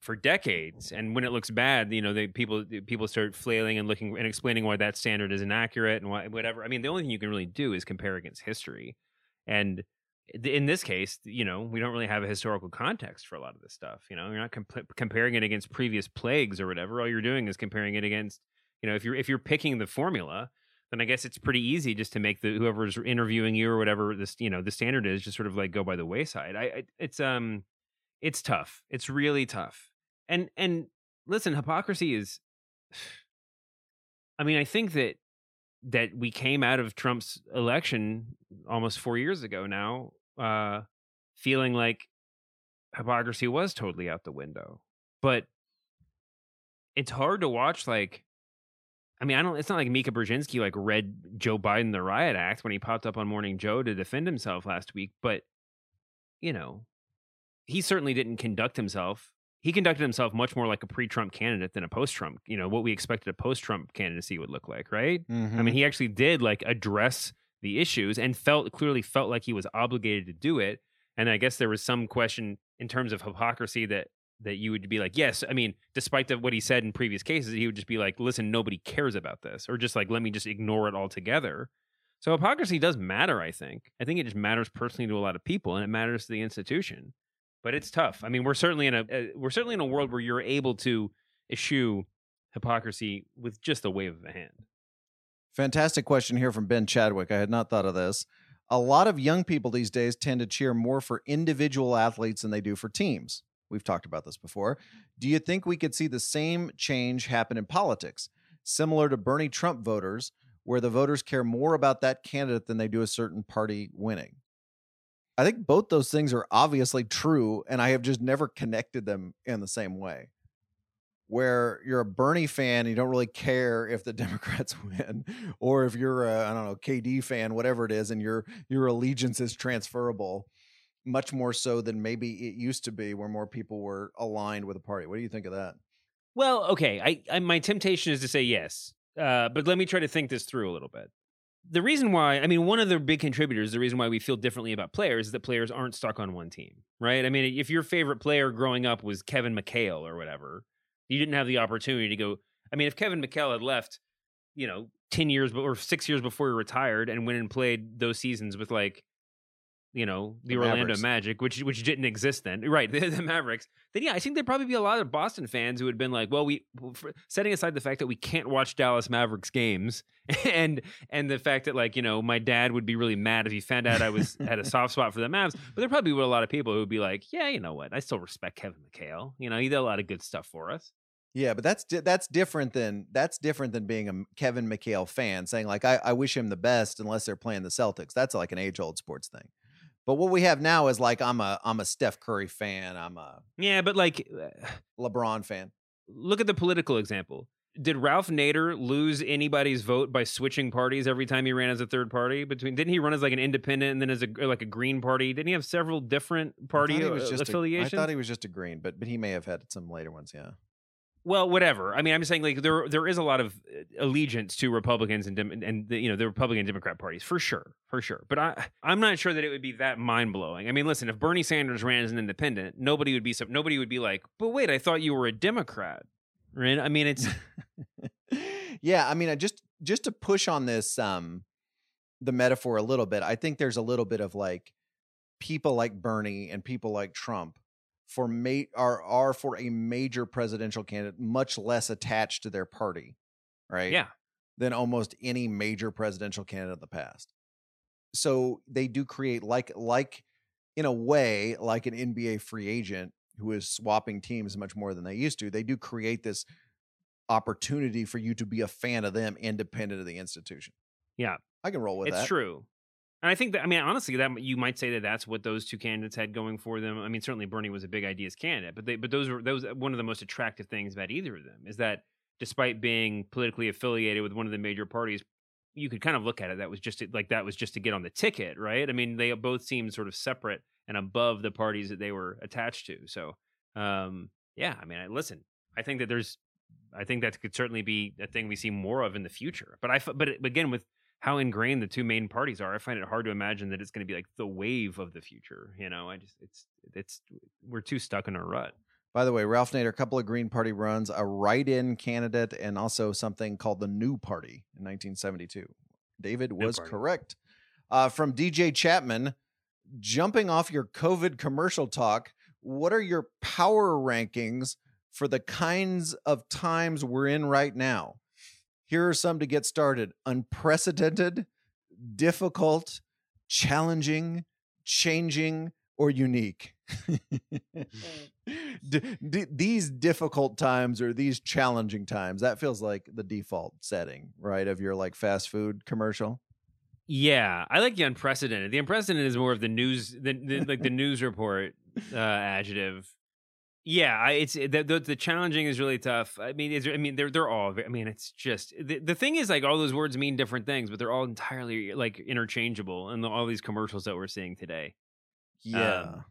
for decades, and when it looks bad, you know, they people people start flailing and looking and explaining why that standard is inaccurate and why whatever. I mean, the only thing you can really do is compare against history, and in this case, you know, we don't really have a historical context for a lot of this stuff. You know, you're not comp- comparing it against previous plagues or whatever. All you're doing is comparing it against, you know, if you're if you're picking the formula, then I guess it's pretty easy just to make the whoever's interviewing you or whatever this you know the standard is just sort of like go by the wayside. I, I it's um it's tough. It's really tough. And and listen, hypocrisy is. I mean, I think that that we came out of Trump's election almost four years ago now, uh, feeling like hypocrisy was totally out the window. But it's hard to watch. Like, I mean, I don't. It's not like Mika Brzezinski like read Joe Biden the riot act when he popped up on Morning Joe to defend himself last week. But you know, he certainly didn't conduct himself. He conducted himself much more like a pre-Trump candidate than a post-Trump. You know what we expected a post-Trump candidacy would look like, right? I Mhm. mean, he actually did like address the issues and felt clearly felt like he was obligated to do it. And I guess there was some question in terms of hypocrisy that that you would be like, yes, I mean, despite the, what he said in previous cases, he would just be like, listen, nobody cares about this, or just like, let me just ignore it altogether. So hypocrisy does matter. I think. I think it just matters personally to a lot of people, and it matters to the institution. But it's tough. I mean, we're certainly in a uh, we're certainly in a world where you're able to eschew hypocrisy with just a wave of a hand. Fantastic question here from Ben Chadwick. I had not thought of this. A lot of young people these days tend to cheer more for individual athletes than they do for teams. We've talked about this before. Do you think we could see the same change happen in politics, similar to Bernie Trump voters, where the voters care more about that candidate than they do a certain party winning? I think both those things are obviously true, and I have just never connected them in the same way. Where you're a Bernie fan, and you don't really care if the Democrats win, or if you're a I don't know KD fan, whatever it is, and your your allegiance is transferable, much more so than maybe it used to be, where more people were aligned with a party. What do you think of that? Well, okay. I, I my temptation is to say yes, uh, but let me try to think this through a little bit. The reason why, I mean, one of the big contributors, the reason why we feel differently about players is that players aren't stuck on one team, right? I mean, if your favorite player growing up was Kevin McHale or whatever, you didn't have the opportunity to go. I mean, if Kevin McHale had left, you know, ten years or six years before he retired and went and played those seasons with like, you know, the, The Orlando Mavericks. Magic, which which didn't exist then, right? The, the Mavericks. Then yeah, I think there'd probably be a lot of Boston fans who had been like, well, we setting aside the fact that we can't watch Dallas Mavericks games, and and the fact that like you know my dad would be really mad if he found out I was had a soft spot for the Mavs, but there probably were a lot of people who would be like, yeah, you know what, I still respect Kevin McHale. You know, he did a lot of good stuff for us. Yeah, but that's di- that's different than that's different than being a Kevin McHale fan saying like I, I wish him the best unless they're playing the Celtics. That's like an age old sports thing. But what we have now is like I'm a I'm a Steph Curry fan. I'm a Yeah, but like, LeBron fan. look at the political example. Did Ralph Nader lose anybody's vote by switching parties every time he ran as a third party? Between didn't he run as like an independent and then as a like a green party? Didn't he have several different I party thought he was uh, just a- affiliations? I thought he was just a green, but but he may have had some later ones. Yeah. Well, whatever. I mean, I'm just saying like there there is a lot of uh, allegiance to Republicans and and the, you know the Republican Democrat parties for sure, for sure. But I I'm not sure that it would be that mind blowing. I mean, listen, if Bernie Sanders ran as an independent, nobody would be nobody would be like, but wait, I thought you were a Democrat, right? I mean, it's yeah, I mean, I just just to push on this um the metaphor a little bit. I think there's a little bit of like people like Bernie and people like Trump for ma- are are for a major presidential candidate much less attached to their party, right? yeah. Than almost any major presidential candidate in the past. So they do create like like in a way like an NBA free agent who is swapping teams much more than they used to. They do create this opportunity for you to be a fan of them independent of the institution. Yeah. I can roll with it's that. true. And I think that I mean honestly that you might say that that's what those two candidates had going for them. I mean certainly Bernie was a big ideas candidate, but they but those were those one of the most attractive things about either of them is that despite being politically affiliated with one of the major parties you could kind of look at it that was just to, like that was just to get on the ticket, right? I mean, they both seemed sort of separate and above the parties that they were attached to. So, um, yeah, I mean, I, listen, I think that there's, I think that could certainly be a thing we see more of in the future. But I but again, with how ingrained the two main parties are, I find it hard to imagine that it's going to be like the wave of the future. You know, I just, it's, it's, we're too stuck in a rut. By the way, Ralph Nader, a couple of Green Party runs, a write-in candidate, and also something called the New Party in 1972. David was correct. Uh, from DJ Chapman, jumping off your COVID commercial talk, what are your power rankings for the kinds of times we're in right now? Here are some to get started: unprecedented, difficult, challenging, changing, or unique. D- d- these difficult times or these challenging times that feels like the default setting right of your like fast food commercial Yeah, I like the unprecedented. The unprecedented is more of the news, the, the like the news report uh, adjective. Yeah, it's the, the the challenging is really tough. I mean, is I mean they're they're all. I mean, it's just the, the thing is like all those words mean different things, but they're all entirely like interchangeable in the, all these commercials that we're seeing today. yeah Um,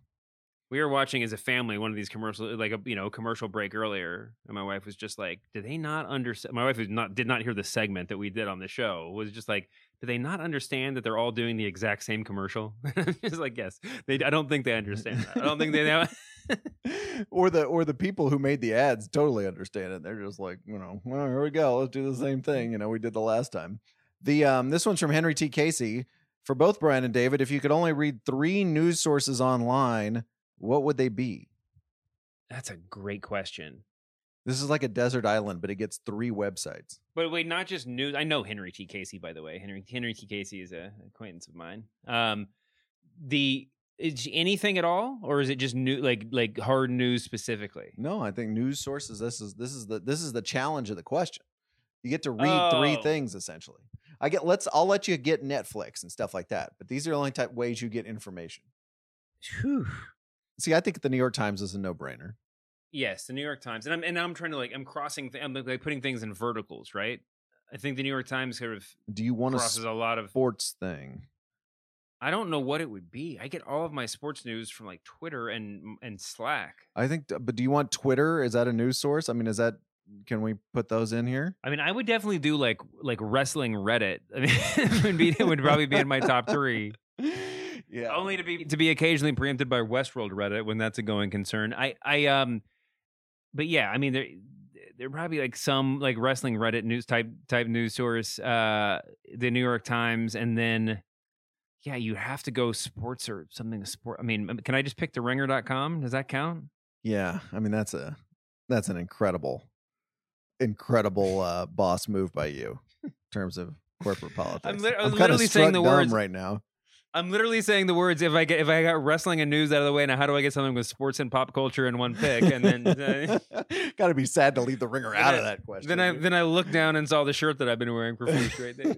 we were watching as a family one of these commercials, like a you know commercial break earlier, and my wife was just like, "Did they not understand?" My wife was not did not hear the segment that we did on the show. Was just like, "Do they not understand that they're all doing the exact same commercial?" It's like, yes, they. I don't think they understand. That. I don't think they know. or the or the people who made the ads totally understand it they're just like you know well here we go let's do the same thing you know we did the last time the um this one's from henry t casey for both bryan and david if you could only read three news sources online what would they be That's a great question. this is like a desert island but it gets three websites But wait, not just news. I know Henry T. Casey, by the way. Henry Henry T. Casey is a acquaintance of mine. Um, the is anything at all, or is it just new, like like hard news specifically? No, I think news sources. This is this is the this is the challenge of the question. You get to read three oh. things essentially. I get let's I'll let you get Netflix and stuff like that, but these are the only type ways you get information. Whew. See, I think the New York Times is a no brainer. Yes, the New York Times, and I'm and I'm trying to like I'm crossing, th- I'm like putting things in verticals, right? I think the New York Times sort of Do you want a crosses a lot of. sports thing? I don't know what it would be. I get all of my sports news from like Twitter and and Slack. I think, but do you want Twitter? Is that a news source? I mean, is that can we put those in here? I mean, I would definitely do like like wrestling Reddit. I mean, it would be it would probably be in my top three. Yeah. Only to be to be occasionally preempted by Westworld Reddit when that's a going concern. I I um, but yeah, I mean there there probably like some like wrestling Reddit news type type news source, uh, the New York Times, and then yeah, you have to go sports or something sport. I mean, can I just pick the Ringer.com? Does that count? Yeah, I mean that's a that's an incredible, incredible uh, boss move by you in terms of corporate politics. lit- I'm kinda literally saying the words- right now. I'm literally saying the words. If I get if I got wrestling and news out of the way, now how do I get something with sports and pop culture in one pick? And then uh, Got to be sad to leave the ringer out of that question. then I then I looked down and saw the shirt that I've been wearing for four straight days.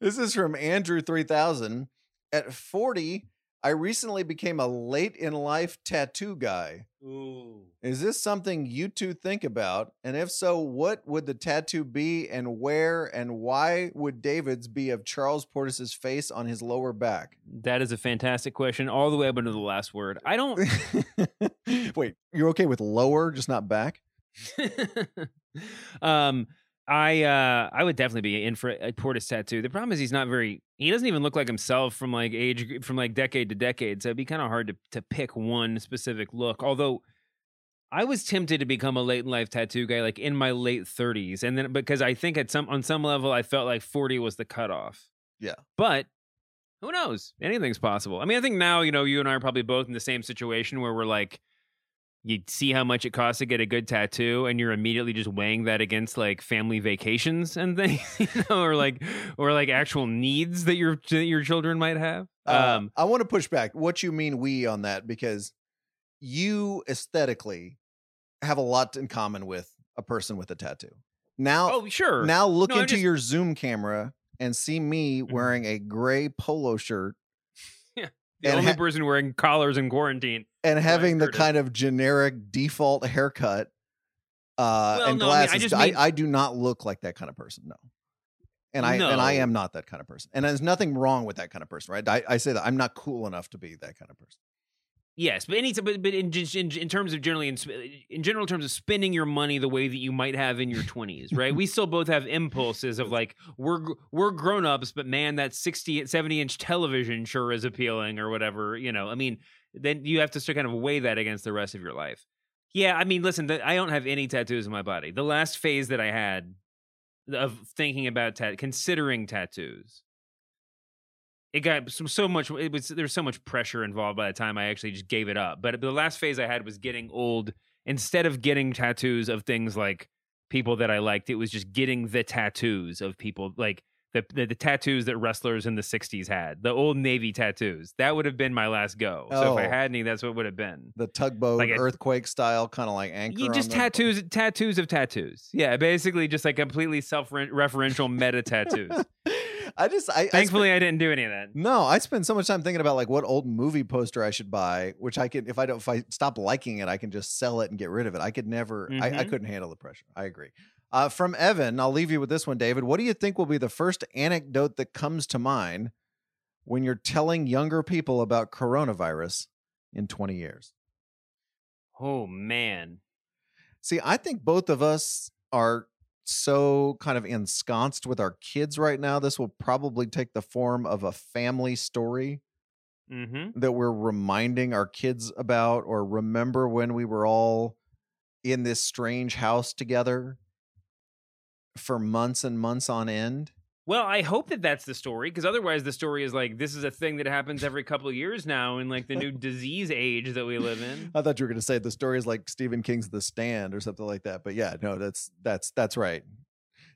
this is from Andrew 3000. At 40, I recently became a late in life tattoo guy. Ooh. Is this something you two think about? And if so, what would the tattoo be and where and why would David's be of Charles Portis's face on his lower back? That is a fantastic question, all the way up into the last word. I don't. Wait, you're okay with lower, just not back? um, I uh, I would definitely be in for a Portis tattoo. The problem is he's not very. He doesn't even look like himself from like age from like decade to decade. So it'd be kind of hard to to pick one specific look. Although. I was tempted to become a late in life tattoo guy, like in my late 30s, and then because I think at some on some level I felt like 40 was the cutoff. Yeah. But who knows? Anything's possible. I mean, I think now, you know, you and I are probably both in the same situation where we're like, you see how much it costs to get a good tattoo, and you're immediately just weighing that against like family vacations and things, you know, or like, or like actual needs that your that your children might have. Uh, Um, I want to push back. What you mean we on that? Because you aesthetically have a lot in common with a person with a tattoo. Now, oh, sure. now look No, into just- your Zoom camera and see me Mhm. wearing a gray polo shirt the and only ha- person wearing collars in quarantine. and having the kind of generic default haircut uh, Well, and no, I mean, I glasses. just I, mean- I do not look like that kind of person. No. And I and I am not that kind of person. And there's nothing wrong with that kind of person, right? I, I say that I'm not cool enough to be that kind of person. Yes, but any but, but in, in in terms of generally in, in general terms of spending your money the way that you might have in your 20s, right? we still both have impulses of like we're we're grown-ups, but man that 60 70 inch television sure is appealing or whatever, you know. I mean, then you have to kind of weigh that against the rest of your life. Yeah, I mean, listen, I don't have any tattoos in my body. The last phase that I had of thinking about considering tattoos it got so, so much it was there was so much pressure involved by the time I actually just gave it up. But the last phase I had was getting old. Instead of getting tattoos of things like people that I liked, it was just getting the tattoos of people like the, the the tattoos that wrestlers in the 60s had. The old navy tattoos. That would have been my last go. So if I Oh. had any, that's what would have been. The tugboat Like a- earthquake style, kind of like anchor. Just tattoos tattoos of tattoos. Yeah, basically just like completely self-referential meta tattoos. I just I, I Thankfully I didn't do any of that. No, I spend so much time thinking about like what old movie poster I should buy, which I could if I don't if I stop liking it, I can just sell it and get rid of it. I could never I, I Mhm. couldn't handle the pressure. I agree. Uh, from Evan, I'll leave you with this one, David. What do you think will be the first anecdote that comes to mind when you're telling younger people about coronavirus in 20 years? Oh man. See, I think both of us are so kind of ensconced with our kids right now. This will probably take the form of a family story Mhm. that we're reminding our kids about or remember when we were all in this strange house together for months and months on end. Well, I hope that that's the story because otherwise the story is like this is a thing that happens every couple of years now in like the new disease age that we live in. I thought you were going to say the story is like Stephen King's The Stand or something like that. But yeah, no, that's that's that's right.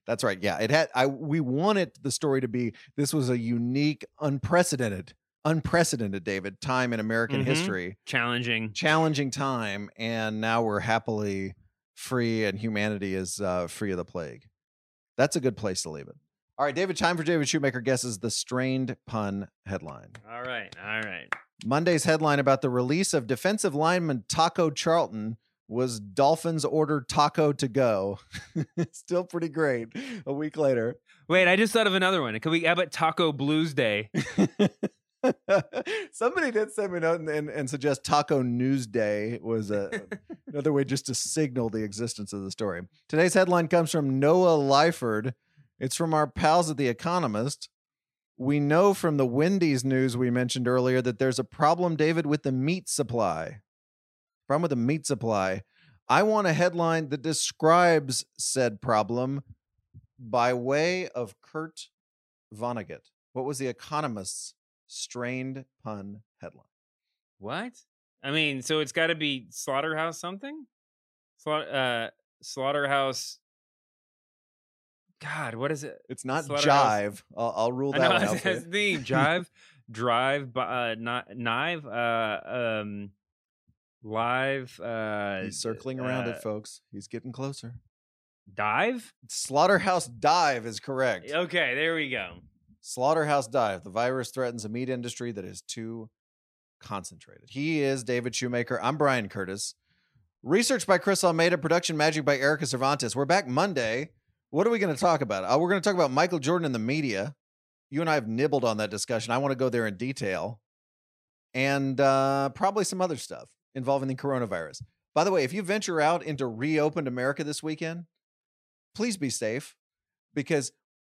That's right. Yeah, it had I we wanted the story to be this was a unique, unprecedented, unprecedented David time in American Mhm. history. Challenging. challenging time and now we're happily free and humanity is uh, free of the plague that's a good place to leave it all right david time for david shoemaker guesses the strained pun headline All right. All right. monday's headline about the release of defensive lineman taco charlton was dolphins ordered taco to go still pretty great a week later Wait, I just thought of another one. Could we how about Taco Blues Day? Somebody did send me a note and, and, and suggest Taco News Day was a, another way just to signal the existence of the story. Today's headline comes from Noah Lyford. It's from our pals at The Economist. We know from the Wendy's news we mentioned earlier that there's a problem, David, with the meat supply. Problem with the meat supply. I want a headline that describes said problem by way of Kurt Vonnegut. What was The Economist's strained pun headline? What? I mean, so it's got to be slaughterhouse something? Slaugh- uh, slaughterhouse. God, what is it? It's not Slaughterhouse- jive. I'll, I'll rule I that know one out. it's for you. it's the jive, drive, bu- uh, not knife, uh, um, live, uh, He's circling around uh, it, folks. He's getting closer. dive. Slaughterhouse dive is correct. Okay, there we go. Slaughterhouse dive. The virus threatens a meat industry that is too concentrated. He is David Shoemaker. I'm Bryan Curtis. Research by Chris Almeida, production magic by Erica Cervantes. We're back Monday. What are we going to talk about? Uh, we're going to talk about Michael Jordan and the media. You and I have nibbled on that discussion. I want to go there in detail. And uh, probably some other stuff involving the coronavirus. By the way, if you venture out into reopened America this weekend, please be safe because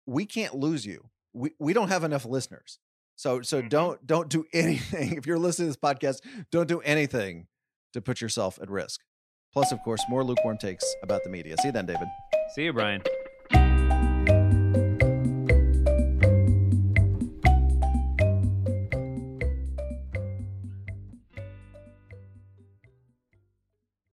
we can't lose you. We, we don't have enough listeners. So so don't don't do anything. If you're listening to this podcast, don't do anything to put yourself at risk. Plus, of course, more lukewarm takes about the media. See you then, David. See you, Bryan.